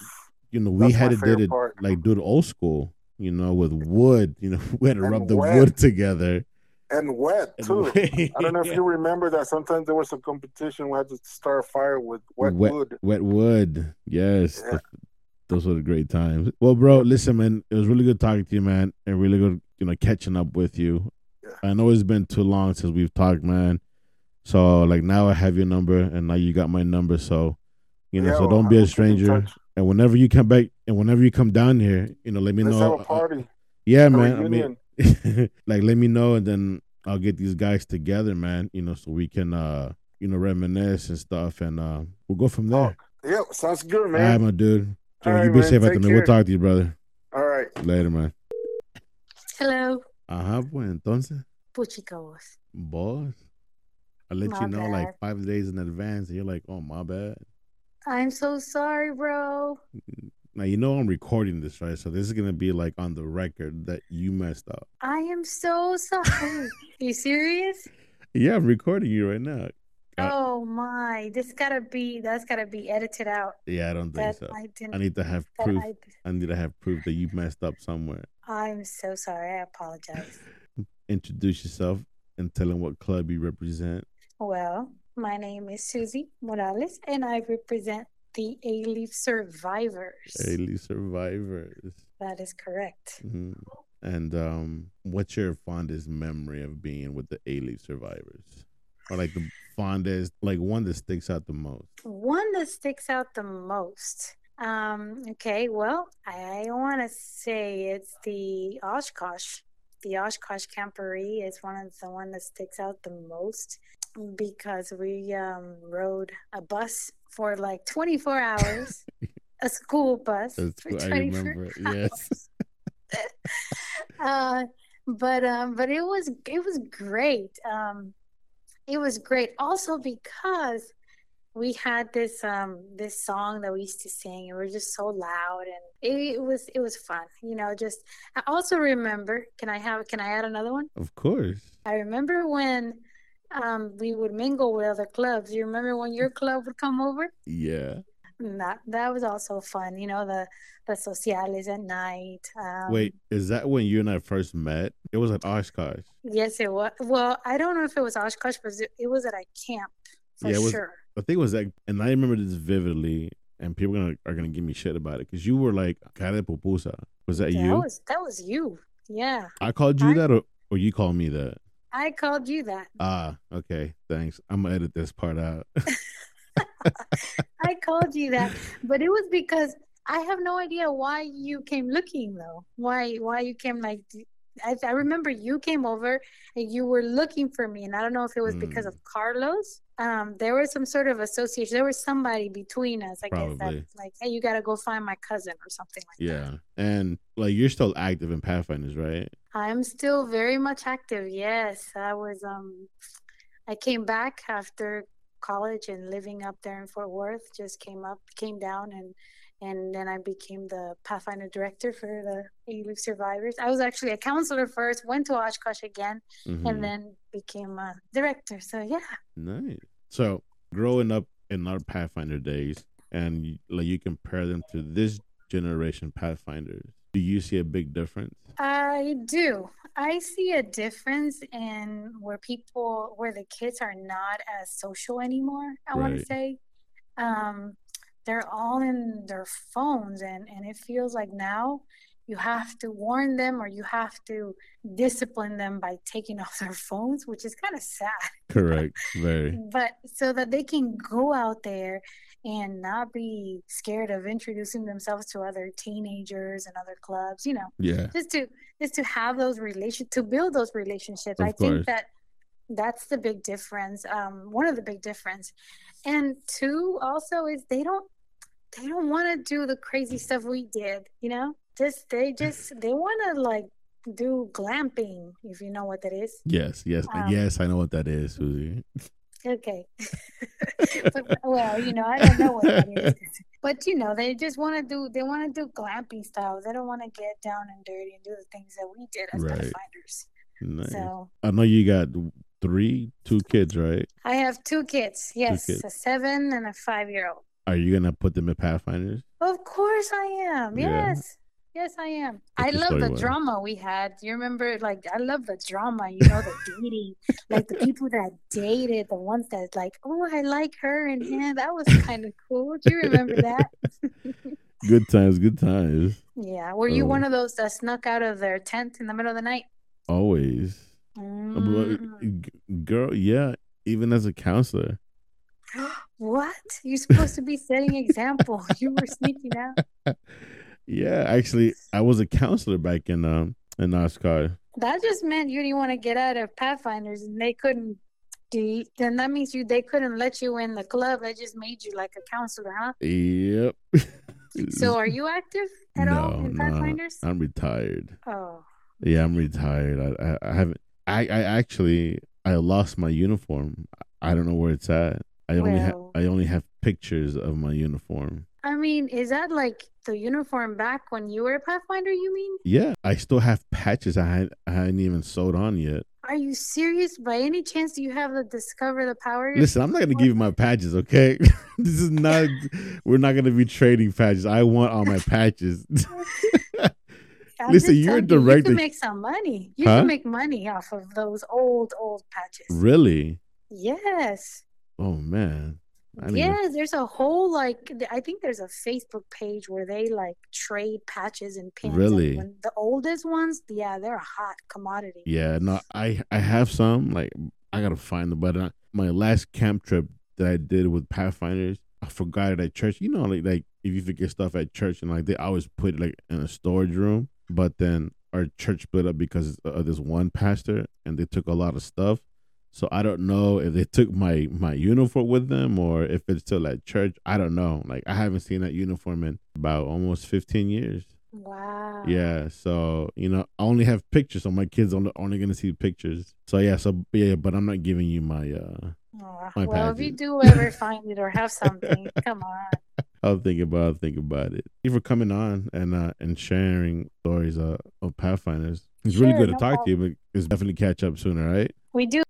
you know, we had to did it part. like do it old school, you know, with wood. You know, we had to And rub the wet. wood together. and wet And too. wet- I don't know if you remember that sometimes there was a competition we had to start a fire with wet, Wet- wood. Wet wood. Yes. Yeah. th- those were the great times. Well, bro, listen, man, it was really good talking to you, man, and really good, you know, catching up with you. I know it's been too long since we've talked, man. So like now I have your number and now you got my number. So, you know, Yeah, so well, don't be a stranger. And whenever you come back and whenever you come down here, you know, let me Let's know. have a party. yeah, a man. I mean, like let me know and then I'll get these guys together, man. You know, so we can uh, you know, reminisce and stuff, and uh, we'll go from there. yeah, sounds good, man. All right, my dude. All you right, be man. safe out there, man. We'll talk to you, brother. All right. Later, man. Hello, Ajá, pues entonces, puchica vos. boss. I let My you know like five days in advance, and you're like, "Oh, my bad." I'm so sorry, bro. Now you know I'm recording this, right? So this is gonna be like on the record that you messed up. I am so sorry. Are you serious? Yeah, I'm recording you right now. Uh, Oh my, this gotta be that's gotta be edited out. Yeah, I don't think so. I didn't. I need to have proof. I, I need to have proof that you messed up somewhere. I'm so sorry. I apologize. Introduce yourself and tell them what club you represent. Well, my name is Susie Morales, and I represent the A-Leaf Survivors. A Leaf Survivors. That is correct. Mhm. And um, what's your fondest memory of being with the A-Leaf Survivors? Or like the fondest, like one that sticks out the most? One that sticks out the most. Um, okay, well, I want to say it's the Oshkosh. The Oshkosh Camporee is one of the one that sticks out the most because we um, rode a bus for like 24 hours, a school bus That's for cool. I 24 remember. hours. Yes. uh, but um, but it was it was great. Um, it was great. Also because we had this um this song that we used to sing and we are just so loud and it, it, was it was fun you know just i also remember can i have can i add another one? Of course. I remember when um we would mingle with other clubs. You remember when your club would come over? Yeah that that was also fun you know the the sociales at night um, wait is that when you and i first met it was at oshkosh yes it was well i don't know if it was oshkosh but it, was at a camp for yeah, was, sure I think it was that, and I remember this vividly. And people are gonna, are gonna give me shit about it because you were like "Cara pupusa." Was that yeah, you? That was that was you. Yeah. I called you I, that, or or you called me that? I called you that. Ah, okay. Thanks. I'm gonna edit this part out. I called you that, but it was because I have no idea why you came looking though. Why why you came like I, I remember you came over and you were looking for me, and I don't know if it was mm. because of Carlos. Um, there was some sort of association. There was somebody between us, I Probably. guess, that like, hey, you got to go find my cousin or something like yeah. that. Yeah, and like you're still active in Pathfinders, right? I'm still very much active. Yes, I was. Um, I came back after college and living up there in Fort Worth. Just came up, came down, and and then I became the Pathfinder director for the ALEAF survivors. I was actually a counselor first, went to Oshkosh again, mm-hmm. and then became a director. So yeah. Nice. So growing up in our Pathfinder days, and you, like you compare them to this generation Pathfinders, do you see a big difference? I do. I see a difference in where people, where the kids are not as social anymore. I right. want to say. Um, they're all in their phones and and it feels like now you have to warn them or you have to discipline them by taking off their phones which is kind of sad correct very but so that they can go out there and not be scared of introducing themselves to other teenagers and other clubs you know yeah. just to just to have those relations to build those relationships. Of i course. think that that's the big difference um, one of the big difference. And two also is they don't they don't want to do the crazy stuff we did you know? Just they just they want to like do glamping if you know what that is. Yes yes um, yes i know what that is susie okay but, well you know i don't know what that is but you know they just want to do they want to do glamping style they don't want to get down and dirty and do the things that we did as right. pathfinders nice. so i know you got three, two kids, right? I have two kids. Yes, two kids. a seven and a five year old. Are you gonna put them in Pathfinders? Of course I am. Yeah. Yes. Yes, I am. I love the drama we had. You remember, like, I love the drama. You know, the dating, like the people that dated, the ones that like, oh, I like her and him. That was kind of cool. Do you remember that? good times, good times. Yeah. Were you uh, one of those that snuck out of their tent in the middle of the night? Always. Mm. Girl, yeah, even as a counselor. what? You're supposed to be setting example. you were sneaking out. Yeah, actually, I was a counselor back in um in Oshkosh. That just meant you didn't want to get out of Pathfinders, and they couldn't. Do then that means you they couldn't let you in the club. That just made you like a counselor, huh? Yep. so, are you active at no, all in Pathfinders? No, I'm retired. Oh. Yeah, I'm retired. I, I, I haven't I, I actually I lost my uniform. I don't know where it's at. I only have I only have pictures of my uniform. I mean, is that like the uniform back when you were a Pathfinder? You mean? Yeah, I still have patches I had I hadn't even sewed on yet. Are you serious? By any chance, do you have the discover the power? Listen, I'm not gonna give you my patches, okay? this is not. we're not gonna be trading patches. I want all my patches. I'm Listen, you're a director. You can make some money. You huh? can make money off of those old, old patches. Really? Yes. Oh man. Yeah, there's a whole like I think there's a Facebook page where they like trade patches and pins. Really? And the oldest ones, yeah, they're a hot commodity. Yeah, no, I I have some like I gotta find them, but uh, my last camp trip that I did with Pathfinders, I forgot it at church. You know, like like if you forget stuff at church and like they always put it like in a storage room but then our church split up because of this one pastor and they took a lot of stuff so i don't know if they took my my uniform with them or if it's still at church i don't know like i haven't seen that uniform in about almost 15 years Wow. Yeah, so you know, I only have pictures, so my kids only only gonna see pictures. So yeah, so yeah, but I'm not giving you my uh My well, if you do ever find it or have something, come on. I'll think about I'll think about it. Thank you for coming on and uh and sharing stories uh, of Pathfinders. It's really Sure, good to no talk to you, but it's definitely catch up sooner, right? We do.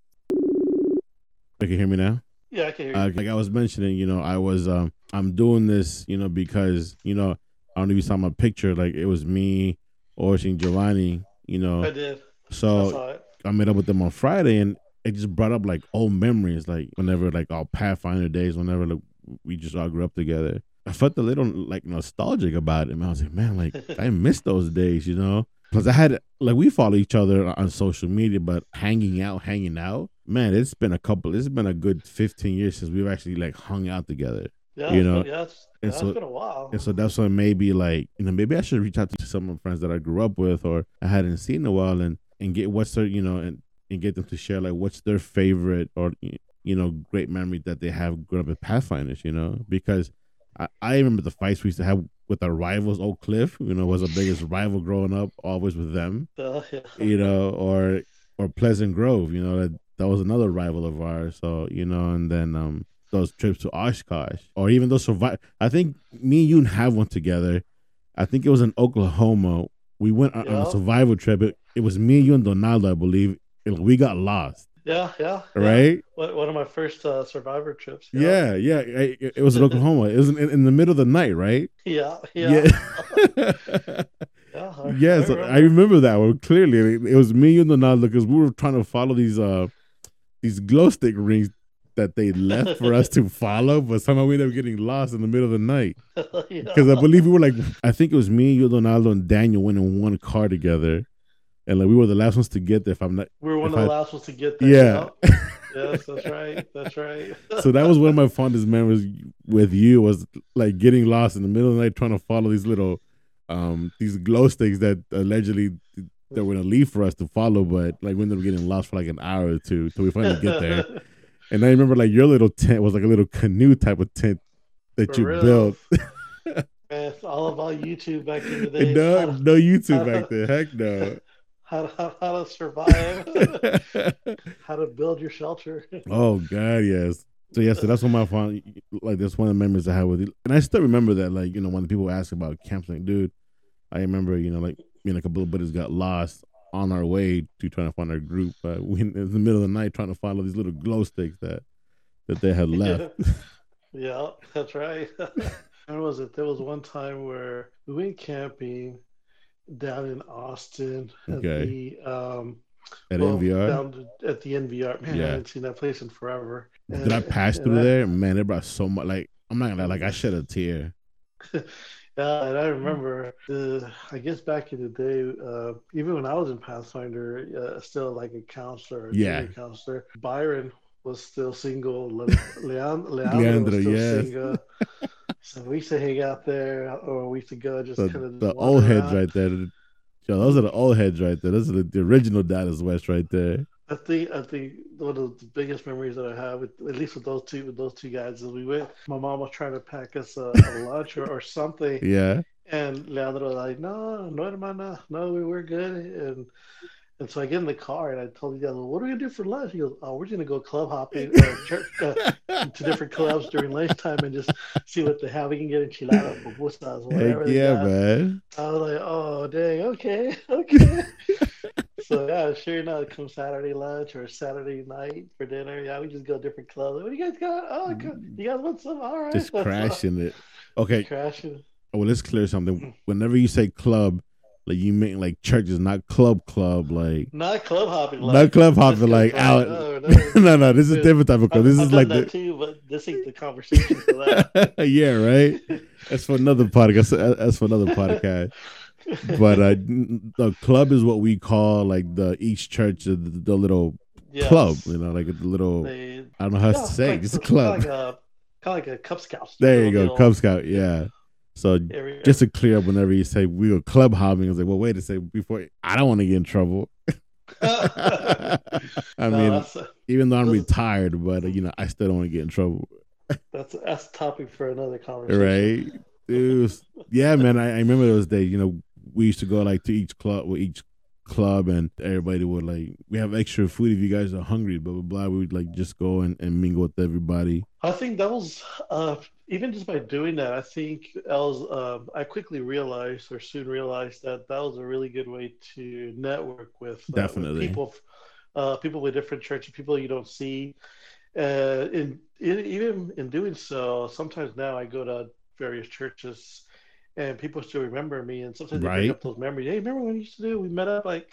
You can hear me now? Yeah, I can hear you. Uh, like I was mentioning, you know, I was um I'm doing this, you know, because, you know, I don't know if you saw my picture, like it was me, Orson Giovanni, you know. I did. So it. I met up with them on Friday, and it just brought up like old memories, like whenever like our Pathfinder days, whenever like we just all grew up together. I felt a little like nostalgic about it. Man. I was like, man, like I miss those days, you know. Because I had like we follow each other on social media, but hanging out, hanging out, man, it's been a couple. It's been a good fifteen years since we've actually like hung out together. Yeah, you know, yeah, it's, and so- it's been a while. And so that's why maybe like you know maybe I should reach out to some of my friends that I grew up with or I hadn't seen in a while and and get what's their you know and and get them to share like what's their favorite or you know great memory that they have growing up with Pathfinders. You know because I, I remember the fights we used to have with our rivals. Oak Cliff, you know, was our biggest rival growing up. Always with them, yeah. you know, or or Pleasant Grove. You know that that was another rival of ours. So you know, and then um those trips to Oshkosh or even those survive. I think me and you have one together. I think it was in Oklahoma. We went on, on a survival trip. It, it was me, you, and Donaldo, I believe. And we got lost, Yeah, yeah. yeah. right? One, one of my first uh, Survivor trips. Yeah, yeah. It, it was in Oklahoma. It was in, in the middle of the night, right? Yeah, yeah. Yeah. Yeah, I- yes, I I remember. remember that one clearly. It was me and the Donaldo because we were trying to follow these uh these glow stick rings that they left for us to follow, but somehow we ended up getting lost in the middle of the night. Yeah. Because I believe we were like, I think it was me, you, Donaldo, and Daniel went in one car together, and like we were the last ones to get there. If I'm not, we were one of the I- last ones to get there. yeah. Yes, that's right. That's right. so that was one of my fondest memories with you was like getting lost in the middle of the night trying to follow these little um these glow sticks that allegedly that were gonna leave for us to follow but like we ended up getting lost for like an hour or two till we finally get there and i remember like your little tent was like a little canoe type of tent that For you real. built it's all about YouTube back in the day. no no youtube back then heck no How to, how, to survive. how to build your shelter. Oh God, yes. So yes, so that's one of my fun. Like that's one of the memories I have with you, and I still remember that. Like you know, when people ask about camps, like dude, I remember you know, like me and a couple of buddies got lost on our way to trying to find our group. Uh, we in the middle of the night trying to follow these little glow sticks that that they had left. Yeah, that's right. When was it? There was one time where we went camping down in Austin at Okay. the um At well, NVR, down at the NVR. Man, Yeah. I haven't seen that place in forever. did I pass through I- there? Man, it brought so much. Like I'm not gonna lie, like I shed a tear. Yeah, and I remember the, I guess back in the day, uh, even when I was in Pathfinder, uh, still like a counselor, a Yeah. counselor, Byron was still single. Le- Leon, Leandro, Leandro, was still yes. single. So we used to hang out there, or we used to go just The, kind of the old heads right there. Yo, those are the old heads right there. Those are the, the original Dallas West right there. I think I think one of the biggest memories that I have, with, at least with those two with those two guys, is we went. My mom was trying to pack us a, a lunch or, or something, Yeah. And Leandro was like, no, no, hermana, no, we were good. And and so I get in the car and I told the guy, what are we gonna do for lunch? He goes, oh, we're gonna go club hopping or uh, church uh, to different clubs during lunchtime and just see what they have. We can get enchiladas, pupusas, whatever. Heck yeah, man. I was like, oh, dang, okay, okay. so yeah, sure enough, come Saturday lunch or Saturday night for dinner. Yeah, we just go different clubs. What do you guys got? Oh, mm. co- you guys want some? All right, Just crashing it. Okay, crashing. Oh, well, let's clear something. Mm. Whenever you say club, like you mean like churches, not club club, like Not club hopping. Like, not club just hopping, like out. No, no. no, no, this is different type of club. This I've is like that the too, but this ain't the conversation for that. yeah, right. That's for another podcast. That's for another podcast. But uh, the club is what we call like the each church, the, the little Yes. club. You know, like the little. They, I don't know how yeah, to say. like- it. It's a club. Kind of like a, kind of like a Cub Scout. there you go, Cub Scout. Yeah. So just to clear up, whenever you say we were club hopping, I was like, well, wait a second. Before I don't want to get in trouble. I No, mean, even though I'm retired, but you know, I still don't want to get in trouble, that's that's a topic for another conversation. right? It was, yeah, man. I, I remember those days. You know, we used to go like to each club with each club and everybody would like we have extra food if you guys are hungry blah blah blah we would like just go and, and mingle with everybody i think that was uh even just by doing that i think I was uh, i quickly realized or soon realized that that was a really good way to network with, uh, definitely with people uh people with different churches people you don't see uh in, in even in doing so sometimes now i go to various churches and people still remember me. And sometimes right. they bring up those memories. Hey, remember when we used to do? We met up like.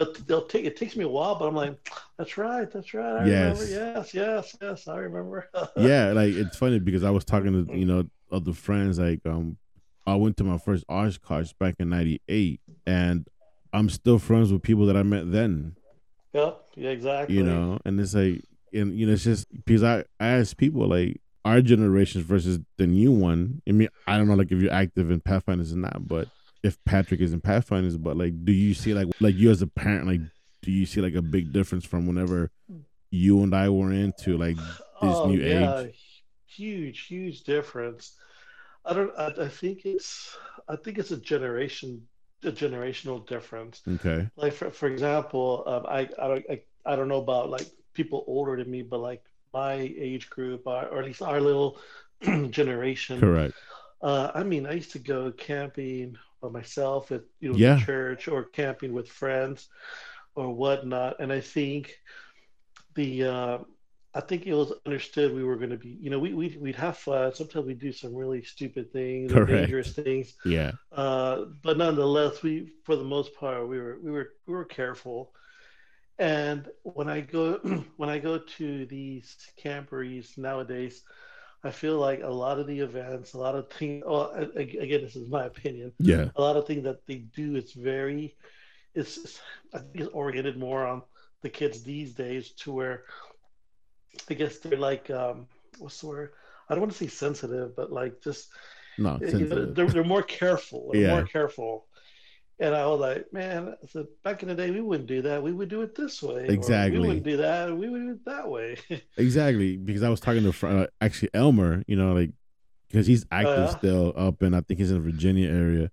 They'll, they'll take it takes me a while, but I'm like, that's right, that's right. I yes. remember. Yes, yes, yes. I remember. yeah, like it's funny because I was talking to you know other friends. Like, um, I went to my first Oshkosh back in '98, and I'm still friends with people that I met then. Yep. Yeah. Exactly. You know, and it's like, and you know, it's just because I, I ask people like, our generations versus the new one. I mean, I don't know, like if you're active in Pathfinders or not, but if Patrick is in Pathfinders, but like, do you see like like you as a parent, like, do you see like a big difference from whenever you and I were into like this oh, new yeah. age? Huge, huge difference. I don't. I, I think it's. I think it's a generation, a generational difference. Okay. Like for for example, um, I I don't I, I don't know about like people older than me, but like my age group, or, or at least our little generation. Correct. Uh, I mean, I used to go camping by myself at you know yeah. church or camping with friends or whatnot, and I think the uh, I think it was understood we were going to be, you know, we we we'd have fun. Sometimes we do some really stupid things, dangerous things. Yeah. Uh, but nonetheless, we for the most part we were we were we were careful. And when I go when I go to these camporees nowadays, I feel like a lot of the events, a lot of things. Well, again, this is my opinion. Yeah. A lot of things that they do, it's very, it's I think it's oriented more on the kids these days to where, I guess they're like, um, what's the word? I don't want to say sensitive, but like just. No, you know, they're, they're more careful. They're yeah. more careful and I was like, man, I said, back in the day, we wouldn't do that. We would do it this way. Exactly. we wouldn't do that. We would do it that way. exactly. Because I was talking to uh, actually Elmer, you know, like, because he's active uh, still up and I think he's in the Virginia area.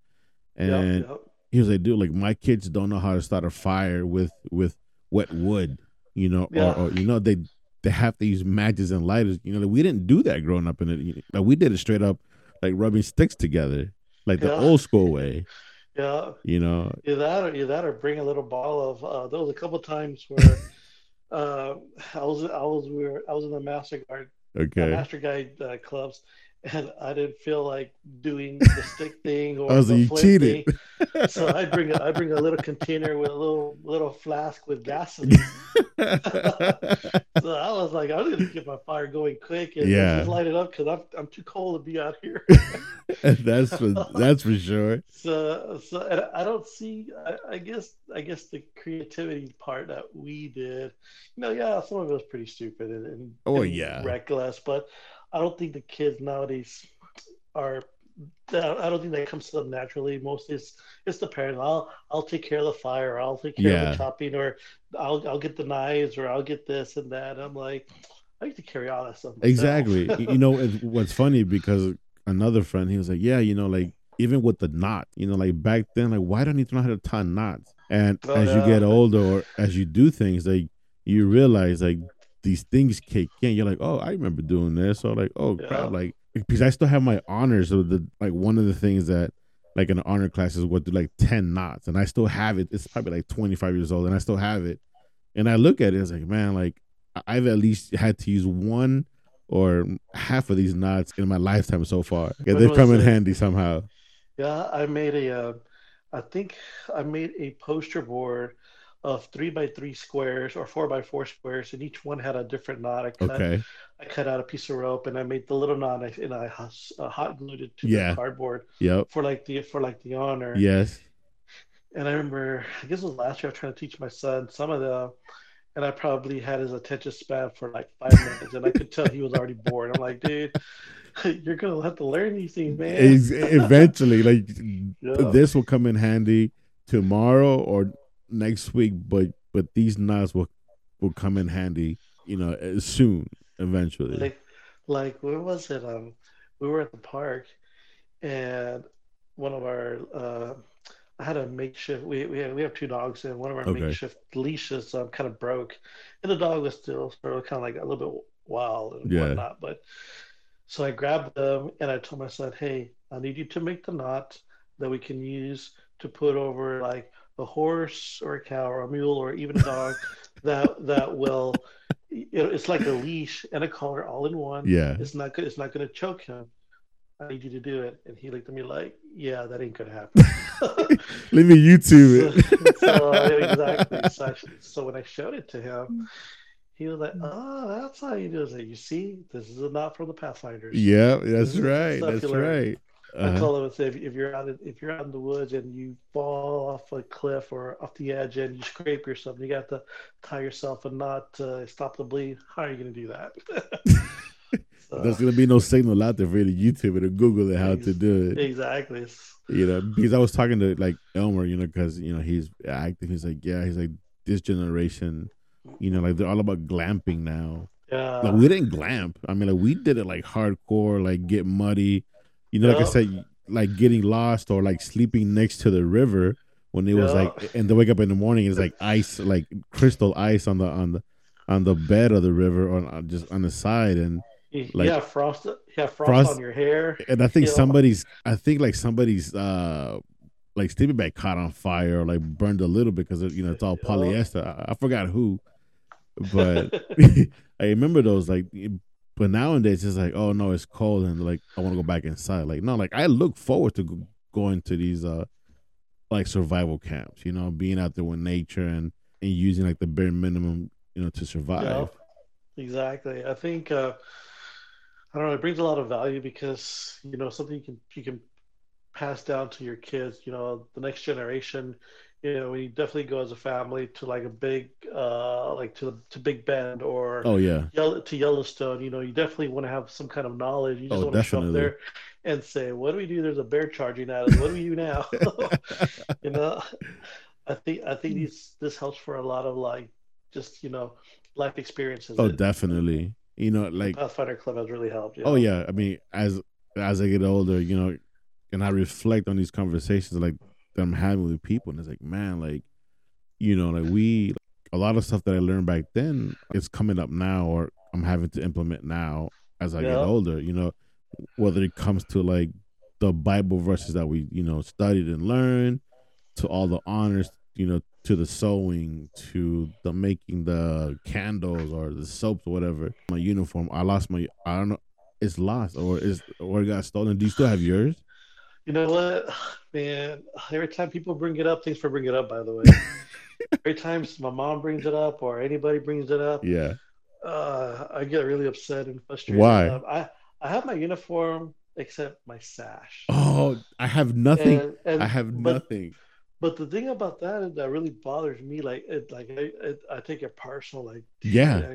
And yep, yep. he was like, dude, like, my kids don't know how to start a fire with, with wet wood, you know, yeah. or, or, you know, they, they have to use matches and lighters. You know, like, we didn't do that growing up in it. Like, we did it straight up, like rubbing sticks together, like the old school way. Yeah. You know. Either that or either that or bring a little bottle of uh there was a couple times where uh I was I was we were I was in the Master Guard okay. Master Guide uh, clubs and I didn't feel like doing the stick thing or oh, so the you cheated. Thing. So I bring a, I bring a little container with a little little flask with gasoline. so I was like, I'm gonna get my fire going quick and yeah. just light it up because I'm I'm too cold to be out here. that's for that's for sure. So so I don't see. I, I guess I guess the creativity part that we did, you know, yeah, some of it was pretty stupid and, and oh and yeah reckless, but I don't think the kids nowadays are. I don't think that comes to them naturally. Mostly, it's it's the parent. I'll I'll take care of the fire. I'll take care yeah. of the chopping, or I'll I'll get the knives, or I'll get this and that. I'm like, I need to carry all that stuff. Myself. Exactly. you know what's funny because another friend he was like, yeah, you know, like even with the knot, you know, like back then, like why do I need to know how to tie knots? And oh, as yeah. you get older, or as you do things, like you realize like these things kick in. You're like, oh, I remember doing this. So like, oh yeah. crap, like because I still have my honors. So the like one of the things that like in the honor class is what do like 10 knots and I still have it. It's probably like 25 years old and I still have it. And I look at it, it's like, man, like I've at least had to use one or half of these knots in my lifetime so far. Yeah, they've come in handy somehow. Yeah, I made a, uh, I think I made a poster board of three by three squares or four by four squares, and each one had a different knot. I cut, okay. I cut out a piece of rope and I made the little knot and I uh, hot glued it to yeah. the cardboard. Yep. For like the for like the honor. Yes. And I remember, I guess it was last year. I was trying to teach my son some of the, and I probably had his attention span for like five minutes, and I could tell he was already bored. I'm like, dude, you're gonna have to learn these things, man. Eventually, like yeah. this will come in handy tomorrow or next week, but but these knives will will come in handy, you know, soon, eventually. Like, like where was it? Um, we were at the park, and one of our uh, I had a makeshift. We we have, we have two dogs, and one of our Okay. makeshift leashes um, kind of broke, and the dog was still sort of kind of like a little bit wild and Yeah. whatnot. But so I grabbed them and I told my son, "Hey, I need you to make the knot that we can use to put over like a horse or a cow or a mule or even a dog that that will." You know, it's like a leash and a collar all in one. Yeah. It's not good. It's not going to choke him. I need you to do it. And he looked at me like, "Yeah, that ain't gonna happen." Let me YouTube it. so exactly. So, I, so when I showed it to him, mm. he was like, "Oh, that's how you do it." Said, You see, this is not from the Pathfinders. yeah, that's right. That's right. I Uh-huh. told him and said, if, if you're out in, if you're out in the woods and you fall off a cliff or off the edge and you scrape yourself, you got to tie yourself and not uh, stop the bleed. How are you going to do that? So, There's gonna be no signal out there for you to YouTube it or Google it how to do it. exactly. You know, because I was talking to like Elmer, you know, because you know he's active. He's like, yeah, he's like this generation, you know, like they're all about glamping now. Yeah. Like we didn't glamp. I mean, like we did it like hardcore, like get muddy. You know, like I said, like getting lost or like sleeping next to the river when it was like, and then wake up in the morning, it's like ice, like crystal ice on the on the on the bed of the river or on, just on the side, and like- have frost. Have frost, Frost- on your hair. and I think You know, somebody's, I think like somebody's uh like sleeping bag caught on fire or like burned a little bit because you know it's all polyester. I, I forgot who, but I remember those like. But nowadays it's like, oh no, it's cold and like I want to go back inside. Like no, like I look forward to go, going to these uh like survival camps. You know, being out there with nature and and using like the bare minimum, you know, to survive. Yeah, exactly. I think uh, I don't know. It brings a lot of value because you know something you can you can pass down to your kids. You know, the next generation. You know, we definitely go as a family to like a big, uh, like to to Big Bend or Oh yeah, Yellow, to Yellowstone. You know, you definitely want to have some kind of knowledge. You just Oh, want to show up definitely. there and say, "What do we do? There's a bear charging at us. What do we do now?" you know, I think I think these this helps for a lot of like just you know life experiences. oh definitely. You know, like Pathfinder Club has really helped. you Oh know? yeah, I mean, as as I get older, you know, and I reflect on these conversations like that I'm having with people, and it's like, man, like, you know, like we, a lot of stuff that I learned back then is coming up now, or I'm having to implement now as I get older. You know, whether it comes to like the Bible verses that we, you know, studied and learned, to all the honors, you know, to the sewing, to the making the candles or the soaps or whatever. My uniform, I lost my, I don't know, it's lost or is or it got stolen. Do you still have yours? You know what, man? Every time people bring it up, thanks for bringing it up, by the way. Every time my mom brings it up or anybody brings it up, Yeah. uh, I get really upset and frustrated. Why? Um, I I have my uniform except my sash. Oh, I have nothing. And- and- I have but- nothing. But the thing about that that really bothers me, like it, like I, it, I take it personal, like Yeah.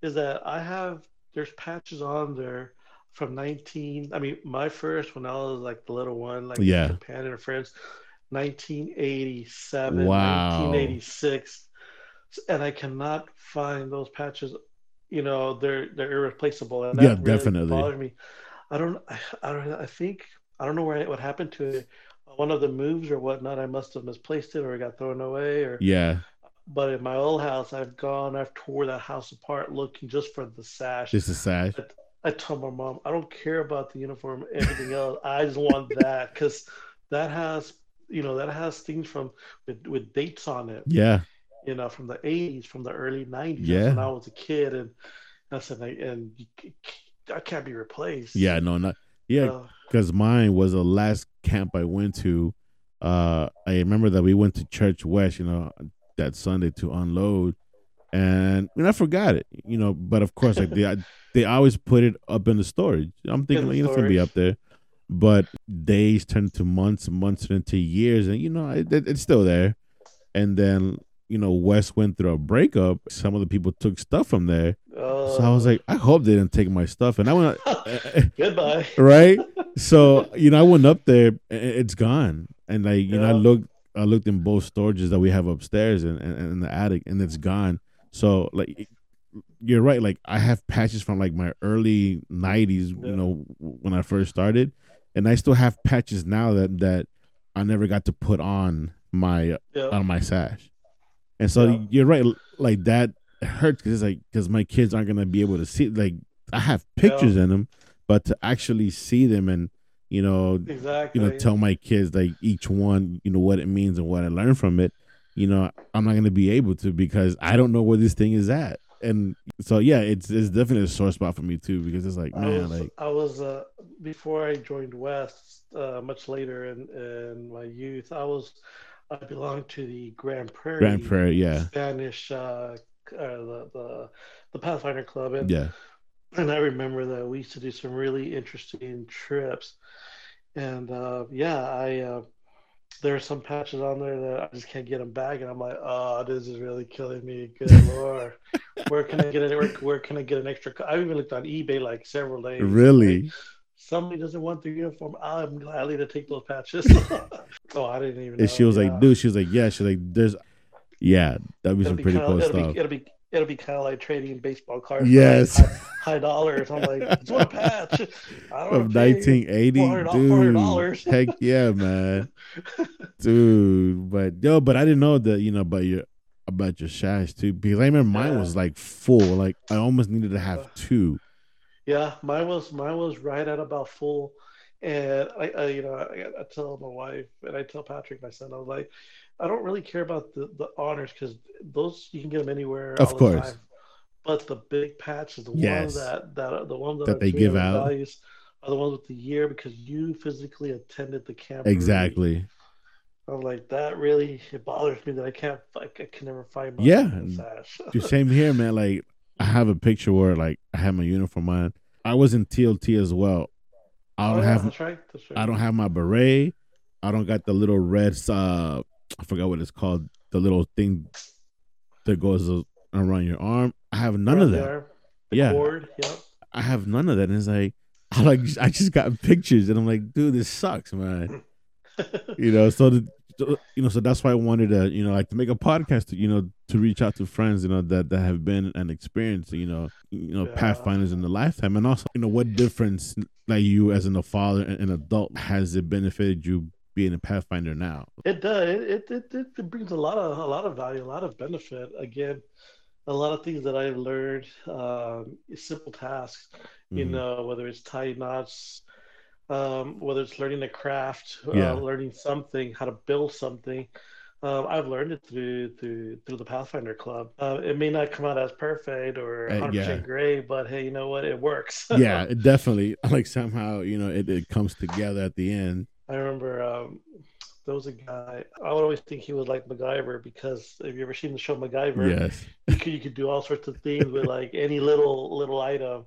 is that I have there's patches on there from 19. I mean, my first when I was like the little one, like Yeah. Japan and friends, 1987, Wow. 1986, and I cannot find those patches. You know, they're they're irreplaceable, and that Yeah, really definitely. bothered me. I don't, I, I don't, I think I don't know where what happened to it. One of the moves or whatnot, I must have misplaced it, or it got thrown away, or Yeah. but in my old house, I've gone, I've tore that house apart looking just for the sash. Just a sash. I told my mom, I don't care about the uniform, everything else. I just want that because that has, you know, that has things from with, with dates on it, Yeah. you know, from the 80s, from the early 90s. Yeah. when I was a kid, and I said, like, and you c- c- that can't be replaced. Yeah. No, not. Yeah. Because mine was the last camp I went to. Uh, I remember that we went to Church West, you know, that Sunday to unload, and I, I forgot it, you know. But of course, like they they always put it up in the storage. I'm thinking, like, you know, it's gonna be up there, but days turned to months, months turned to years, and you know, it, it- it's still there. And then you know, West went through a breakup. Some of the people took stuff from there, so I was uh, like, I hope they didn't take my stuff. And I went, goodbye. right? So you know, I went up there, and it's gone, and like you know, I looked, I looked in both storages that we have upstairs and, and, and in the attic, and it's gone. So like, you're right. Like I have patches from like my early '90s, Yeah. you know, when I first started, and I still have patches now that that I never got to put on my Yeah. on my sash. And so Yeah. you're right, like that hurts because it's like because my kids aren't gonna be able to see. Like I have pictures in them, but to actually see them and you know, Exactly. you know, tell my kids like each one, you know, what it means and what I learned from it. You know, I'm not gonna be able to because I don't know where this thing is at. And so yeah, it's it's definitely a sore spot for me too because it's like I man, was, like I was uh, before I joined West, uh, much later in, in my youth. I was I belonged to the Grand Prairie, Grand Prairie, yeah, Spanish, uh, uh, the the the Pathfinder Club, and yeah, and I remember that we used to do some really interesting trips, and uh, yeah, I there are some patches on there that I just can't get them back, and I'm like, oh, this is really killing me. Good lord, where can I get it? Where, where can I get an extra? I even looked on eBay like several days. really. Somebody doesn't want the uniform. I'm gladly to take those patches. oh, I didn't even. Know. And she was yeah. like, dude, she was like, yeah, she's like, there's, yeah, that'd be It'll some be pretty kinda, cool it'll stuff. Be, it'll be it'll be kind of like trading baseball cards. Yes. like, high, high dollars. I'm like, it's one patch. I don't Of 1980, $400. dude. Heck yeah, man, dude. But yo, but I didn't know that you know about your about your shash too because I remember mine Yeah. was like full. Like I almost needed to have uh, two. Yeah, mine was mine was right at about full, and I, I you know I, I tell my wife and I tell Patrick my son I was like, I don't really care about the the honors because those you can get them anywhere. Of the course. time. But the big patches, the Yes. ones that that the ones that, That they give out. values are the ones with the year because you physically attended the camp. Exactly. I'm like that really it bothers me that I can't like I can never find my Yeah. sash. The same here, man. Like I have a picture where like I have my uniform on. I was in TLT as well. I Oh, don't yeah, have that's right. That's right. I don't have my beret. I don't got the little red. Uh, I forgot what it's called. The little thing that goes around your arm. I have none of that. Yeah. cord, yep. I have none of that. And it's like I like I just got pictures, and I'm like, dude, this sucks, man. You know, so the, you know, so that's why I wanted to, you know, like to make a podcast, to, you know, to reach out to friends, you know, that that have been and experienced, you know, you know, Yeah. pathfinders in the lifetime, and also, you know, what difference, like you as an, a father and an adult, has it benefited you being a pathfinder now? It does. It, it it it brings a lot of a lot of value, a lot of benefit. Again, a lot of things that I've learned, um, simple tasks. You Mhm. know, whether it's tying knots, um, whether it's learning a craft, Yeah. uh, learning something, how to build something. Um, I've learned it through through through the Pathfinder Club. Uh, it may not come out as perfect or Uh, 100% great, but hey, you know what? It works. yeah, it definitely. Like somehow, you know, it, it comes together at the end. I remember um, there was a guy. I would always think he was like MacGyver because have you ever seen the show MacGyver? Yes. You could you could do all sorts of things with like any little little item.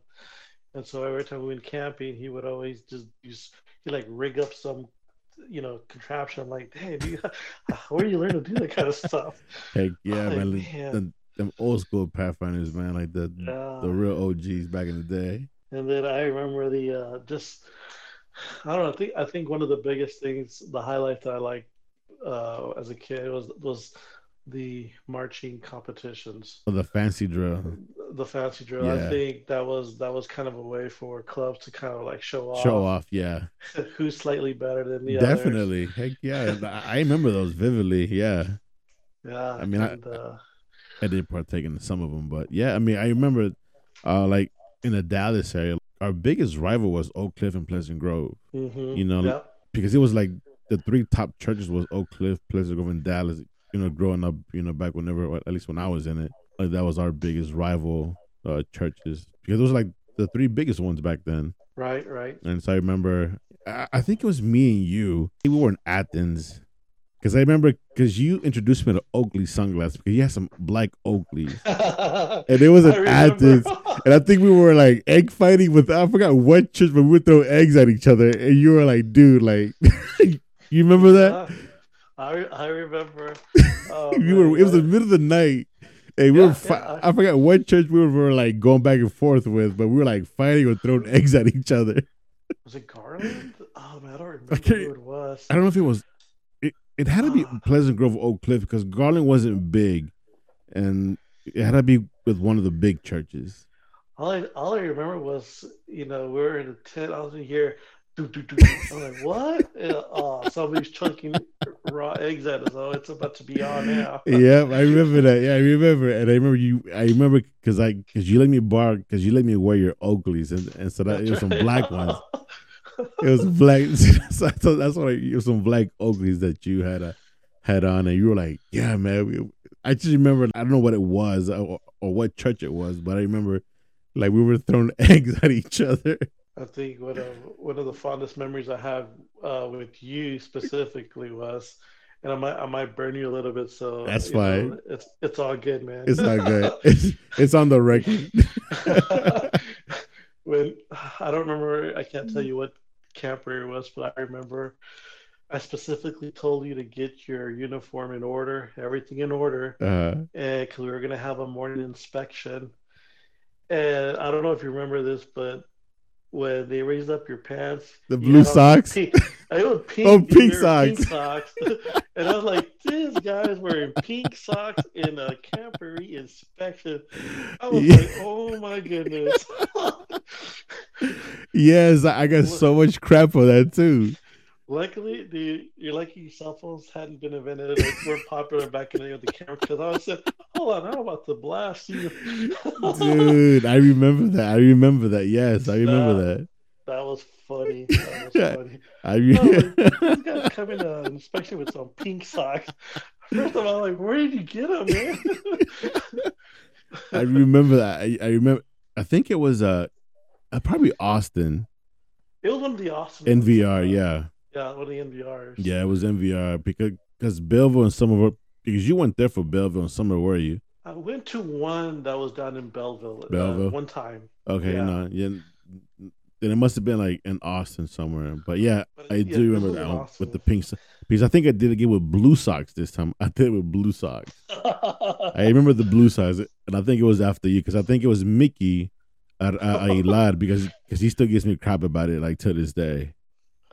And so every time we went camping, he would always just use he like rig up some you know contraption. I'm like, hey, you, where do you learn to do that kind of stuff? Heck yeah, Like, man. man. The, them old school pathfinders, man, like the Yeah. the real OGs back in the day. And then I remember the uh, just I don't know. I think I think one of the biggest things, the highlight that I liked uh, as a kid was was the marching competitions, For the fancy drill. the fancy drill. Yeah. I think that was that was kind of a way for clubs to kind of like show off, Show off, yeah. who's slightly better than the others. Definitely. Heck yeah. I remember those vividly. Yeah. Yeah, I mean, I- uh, I did partake in some of them, but yeah, I mean, I remember, uh, like in the Dallas area, our biggest rival was Oak Cliff and Pleasant Grove mhm, you know, because it was like the three top churches was Oak Cliff, Pleasant Grove, and Dallas. You know, growing up, you know, back whenever, at least when I was in it, like that was our biggest rival uh, churches because those were like the three biggest ones back then. right, right. And so I remember, I, I think it was me and you. We were in Athens. Because I remember, because you introduced me to Oakley sunglasses because you had some black Oakleys. And it was an. Athens. And I think we were like egg fighting with, I forgot what church, but we would throw eggs at each other. And you were like, dude, like, you remember that? I I remember. Oh, you were, it was the middle of the night. And we Yeah, were, fi- yeah, I forgot what church we were, we were like going back and forth with, but we were like fighting or throwing eggs at each other. Was it Garland? Oh man, I don't remember can't- who it was. I don't know if it was, it, had to be ah. Pleasant Grove or Oak Cliff because Garland wasn't big. And it had to be with one of the big churches. All I all I remember was, you know, we were in a tent. I was in here. do, do, do. I'm like, what? Oh, somebody's chunking raw eggs at us. Oh, it's about to be on now. yeah, I remember that. Yeah, I remember, and I remember you. I remember because I because you let me borrow because you let me wear your Oakleys, and, and so that it was some black ones. It was black. so, so that's why it was some black Oakleys that you had a had on, and you were like, "Yeah, man." We, I just remember. I don't know what it was or, or what church it was, but I remember like we were throwing eggs at each other. I think one of one of the fondest memories I have uh, with you specifically was, and I might I might burn you a little bit, so that's fine. Know, it's it's all good, man. It's all good. it's, it's on the record. when I don't remember, I can't tell you what camper was, but I remember I specifically told you to get your uniform in order, everything in order, uh-huh. because we were gonna have a morning inspection. And I don't know if you remember this, but when they raised up your pants. The blue socks. Pink, I was pink. Oh, pink socks. Pink socks. and I was like, this guy's wearing pink socks in a camporee inspection. I was yeah. like, oh my goodness. yes, I got so much crap for that too. Luckily, the you're lucky cell phones hadn't been invented or were popular back in the day with the camera because I was saying, hold on, I'm about to blast you. Dude, I remember that. I remember that. Yes, I remember that. That, that was funny. That was funny. I remember. like, this guy's coming uh, especially with some pink socks. First of all, like, where did you get them, man? I remember that. I, I remember. I think it was uh, uh probably Austin. It was one of the Austin. NVR, yeah. Yeah, one of the NVRs. Yeah, it was NVR because because Belleville and Summer because you went there for Belleville and Summer, were you? I went to one that was down in Belleville. Uh, Belleville, uh, one time. Okay, yeah. no, yeah. Then it must have been like in Austin somewhere. But yeah, but, I yeah, do remember that one with the pink because I think I did it again with blue socks this time. I did it with blue socks. I remember the blue socks, and I think it was after you because I think it was Mickey at, at Elad because because he still gives me crap about it like to this day.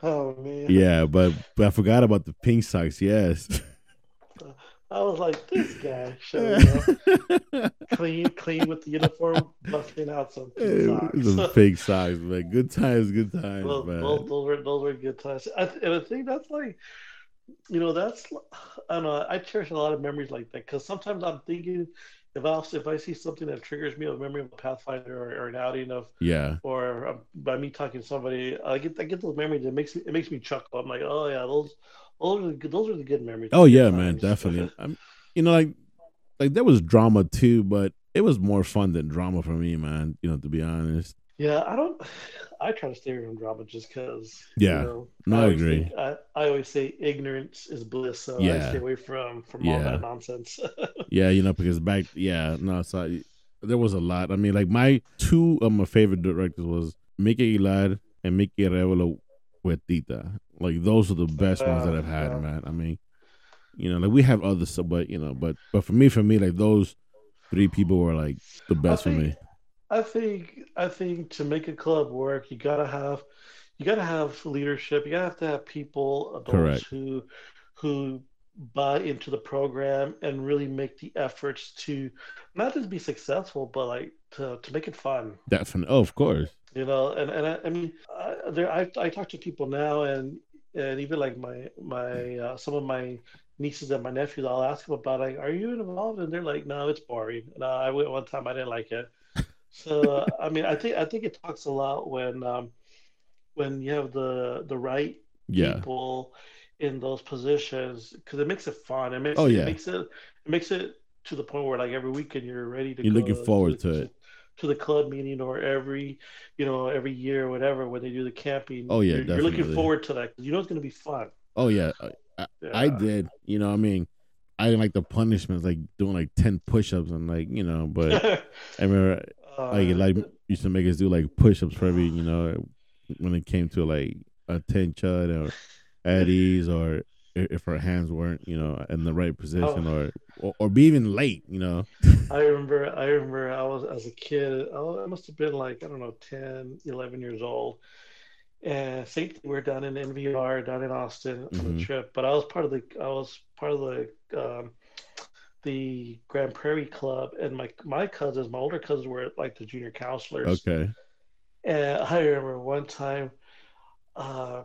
Oh man. Yeah, but but I forgot about the pink socks. Yes. I was like, this guy showing up clean, clean with the uniform, busting out some pink socks. some pink socks, man. Good times, good times, well, man. Those, those, were those were good times. I, and I think that's like, you know, that's I don't know. I cherish a lot of memories like that because sometimes I'm thinking if I if I see something that triggers me a memory of a Pathfinder or, or an outing of yeah, or um, by me talking to somebody, I get I get those memories. It makes me it makes me chuckle. I'm like, oh yeah, those those are the good, those are the good memories. Oh yeah, man, definitely. I'm, you know, like like there was drama too, but it was more fun than drama for me, man. You know, to be honest. Yeah, I don't. I try to stay away from drama just because. Yeah, you know, no, I, I agree. Think, I, I always say ignorance is bliss, so yeah. I stay away from from yeah. all that nonsense. yeah, you know, because back, yeah, no, so there was a lot. I mean, like my two of my favorite directors was Mickey Elad and Mickey Arevalo with Tito. Like those are the best uh, ones that I've had, uh, man. I mean, you know, like we have other stuff, but you know, but but for me, for me, like those three people were like the best think, for me. I think I think to make a club work, you gotta have you gotta have leadership. You gotta have to have people, adults Correct. who who buy into the program and really make the efforts to not just be successful, but like to to make it fun. Definitely, oh, of course. You know, and and I, I mean, I, there I I talk to people now, and and even like my my uh, some of my nieces and my nephews, I'll ask them about like, are you involved? And they're like, no, it's boring. No, I went one time, I didn't like it. So uh, I mean, I think I think it talks a lot when um, when you have the the right yeah. people in those positions because it makes it fun. It makes oh, yeah. it makes it it makes it to the point where like every weekend you're ready to. You're looking forward to, to, it. To the club meeting or every, you know, every year or whatever when they do the camping. Oh yeah, you're, you're looking forward to that because you know it's going to be fun. Oh yeah. I, yeah. I did. You know, I mean, I didn't like the punishments, like doing like ten push-ups and like you know. But I remember like like used to make us do like push-ups for every you know when it came to like a ten chud or eddies or if our hands weren't you know in the right position oh. or, or, or be even late you know i remember i remember i was as a kid i must have been like i don't know 10 11 years old and same thing we're down in nvr down in austin on mm-hmm. the trip but i was part of the i was part of the um, the Grand Prairie Club, and my my cousins, my older cousins, were like the junior counselors. Okay. And I remember one time, uh,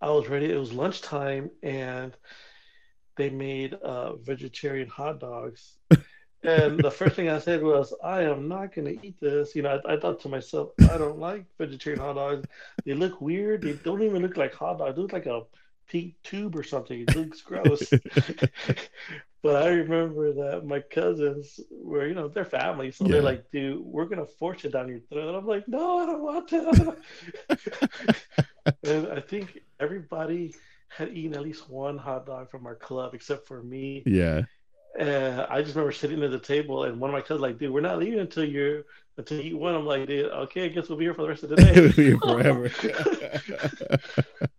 I was ready. It was lunchtime, and they made uh, vegetarian hot dogs. and the first thing I said was, I am not going to eat this. You know, I, I, thought to myself, I don't like vegetarian hot dogs. They look weird. They don't even look like hot dogs. They look like a pink tube or something. It looks gross. but I remember that my cousins were, you know, they're family. So yeah. they're like, dude, we're going to force it down your throat. And I'm like, no, I don't want to. and I think everybody had eaten at least one hot dog from our club except for me. Yeah. And I just remember sitting at the table and one of my cousins like, dude, we're not leaving until you until eat one. I'm like, dude, okay, I guess we'll be here for the rest of the day. we'll be here forever.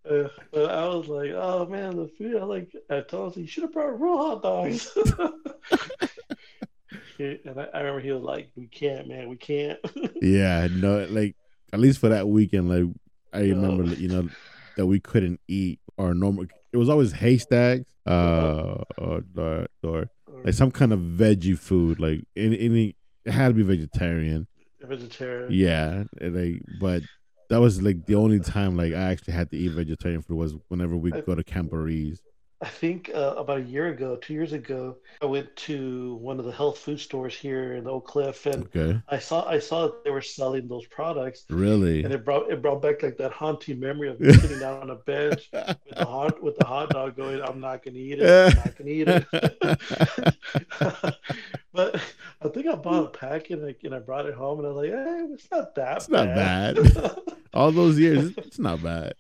uh, but I was like, oh man, the food. I like. I told him you should have brought real hot dogs. and I, I, remember he was like, "We can't, man, we can't." yeah, no, like at least for that weekend, like I remember, you know, that we couldn't eat our normal. It was always haystacks, uh, or, or, or like some kind of veggie food. Like any, any it had to be vegetarian. Vegetarian. Yeah, like but that was like the only time like I actually had to eat vegetarian food was whenever we go to Camporees. I think uh, about a year ago, two years ago, I went to one of the health food stores here in Oak Cliff, and okay. I saw I saw that they were selling those products. Really? And it brought it brought back like that haunting memory of sitting down on a bench with the hot with the hot dog going, "I'm not gonna eat it. I'm not gonna eat it." but I think I bought a pack and I, and I brought it home, and I was like, "Hey, it's not that. It's bad. not bad. All those years, it's not bad."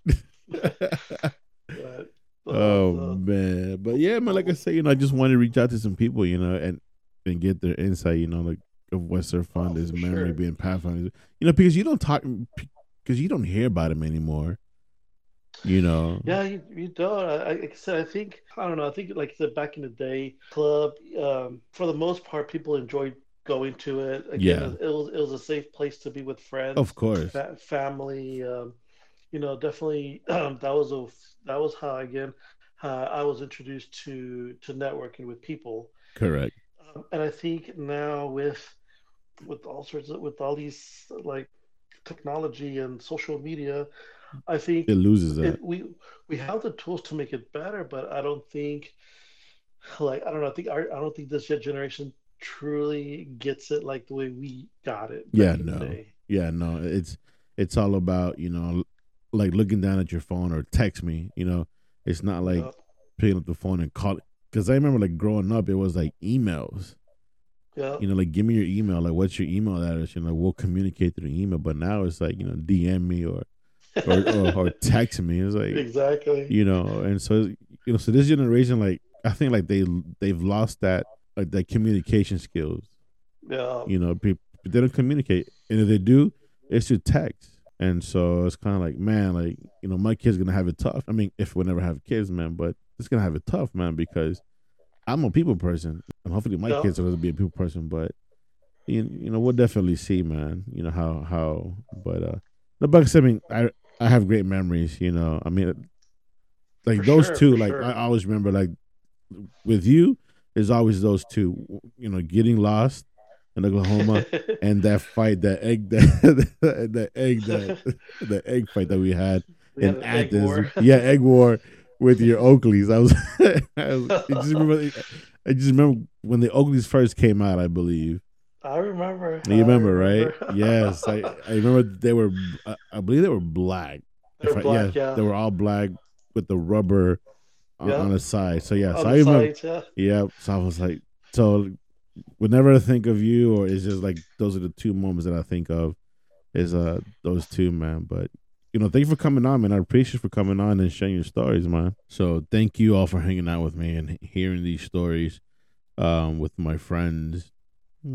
but, oh man, but yeah, man. Like I say, you know, I just wanted to reach out to some people, you know, and and get their insight, you know, like of what's their fondest oh, memory sure. being Pathfinder. You know, because you don't talk, because you don't hear about them anymore. You know. Yeah, you, you don't. I, I said, I think I don't know. I think like I said back in the day, club um, for the most part, people enjoyed going to it. Again, yeah, it was it was a safe place to be with friends, of course, fa- family. Um, you know, definitely um, that was a that was how again I was introduced to to networking with people. Correct. Um, and I think now with with all sorts of with all these like technology and social media, I think it loses that. It, we we have the tools to make it better, but I don't think like I don't know. I think our, I don't think this generation truly gets it like the way we got it. Yeah, no. Yeah, no. It's it's all about you know like looking down at your phone or text me. You know, it's not like yep. picking up the phone and call. Because I remember like growing up, it was like emails. Yeah. You know, like give me your email. Like, what's your email address? You know, we'll communicate through email. But now it's like you know, DM me or or, or, or text me. It's like exactly. You know, and so you know, so this generation, like I think, like they they've lost that like that communication skills. Yeah. You know, people they don't communicate, and if they do, it's through text. And so it's kind of like, man, like, you know, my kid's going to have it tough. I mean, if we never have kids, man, but it's going to have it tough, man, because I'm a people person. And hopefully my yeah. kids are going to be a people person. But, you, you know, we'll definitely see, man, you know, how, how, but, uh, no, but I mean, I, I have great memories, you know, I mean, like for those sure, two, like, sure. I always remember, like, with you, there's always those two, you know, getting lost in Oklahoma, and that fight, that egg, that the egg, that the egg fight that we had we in Athens, yeah, egg war with your Oakleys. I was, I, was, I just remember, I just remember when the Oakleys first came out. I believe. I remember. You remember, remember. right? yes, I, I remember they were. I, I believe they were black. They were black, yeah, yeah, They were all black with the rubber on, on the side. So yeah, on so I remember. yeah. yeah. So I was like, so whenever I think of you, or it's just like those are the two moments that I think of, is uh those two, man. But you know, thank you for coming on, man. I appreciate you for coming on and sharing your stories, man. So thank you all for hanging out with me and hearing these stories um, with my friends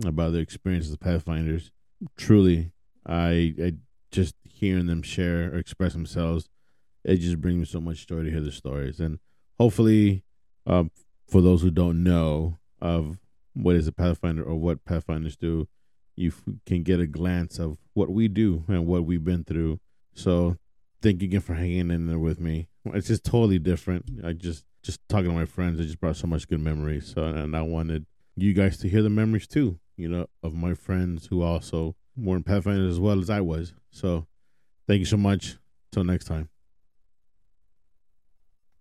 about their experiences as Pathfinders. Truly, I, I just hearing them share or express themselves, it just brings me so much joy to hear the stories. And hopefully, um, for those who don't know of what is a Pathfinder or what Pathfinders do, you can get a glance of what we do and what we've been through. So thank you again for hanging in there with me. It's just totally different. I just just talking to my friends, it just brought so much good memories. So and I wanted you guys to hear the memories too, you know, of my friends who also were in Pathfinder as well as I was. So thank you so much. Till next time.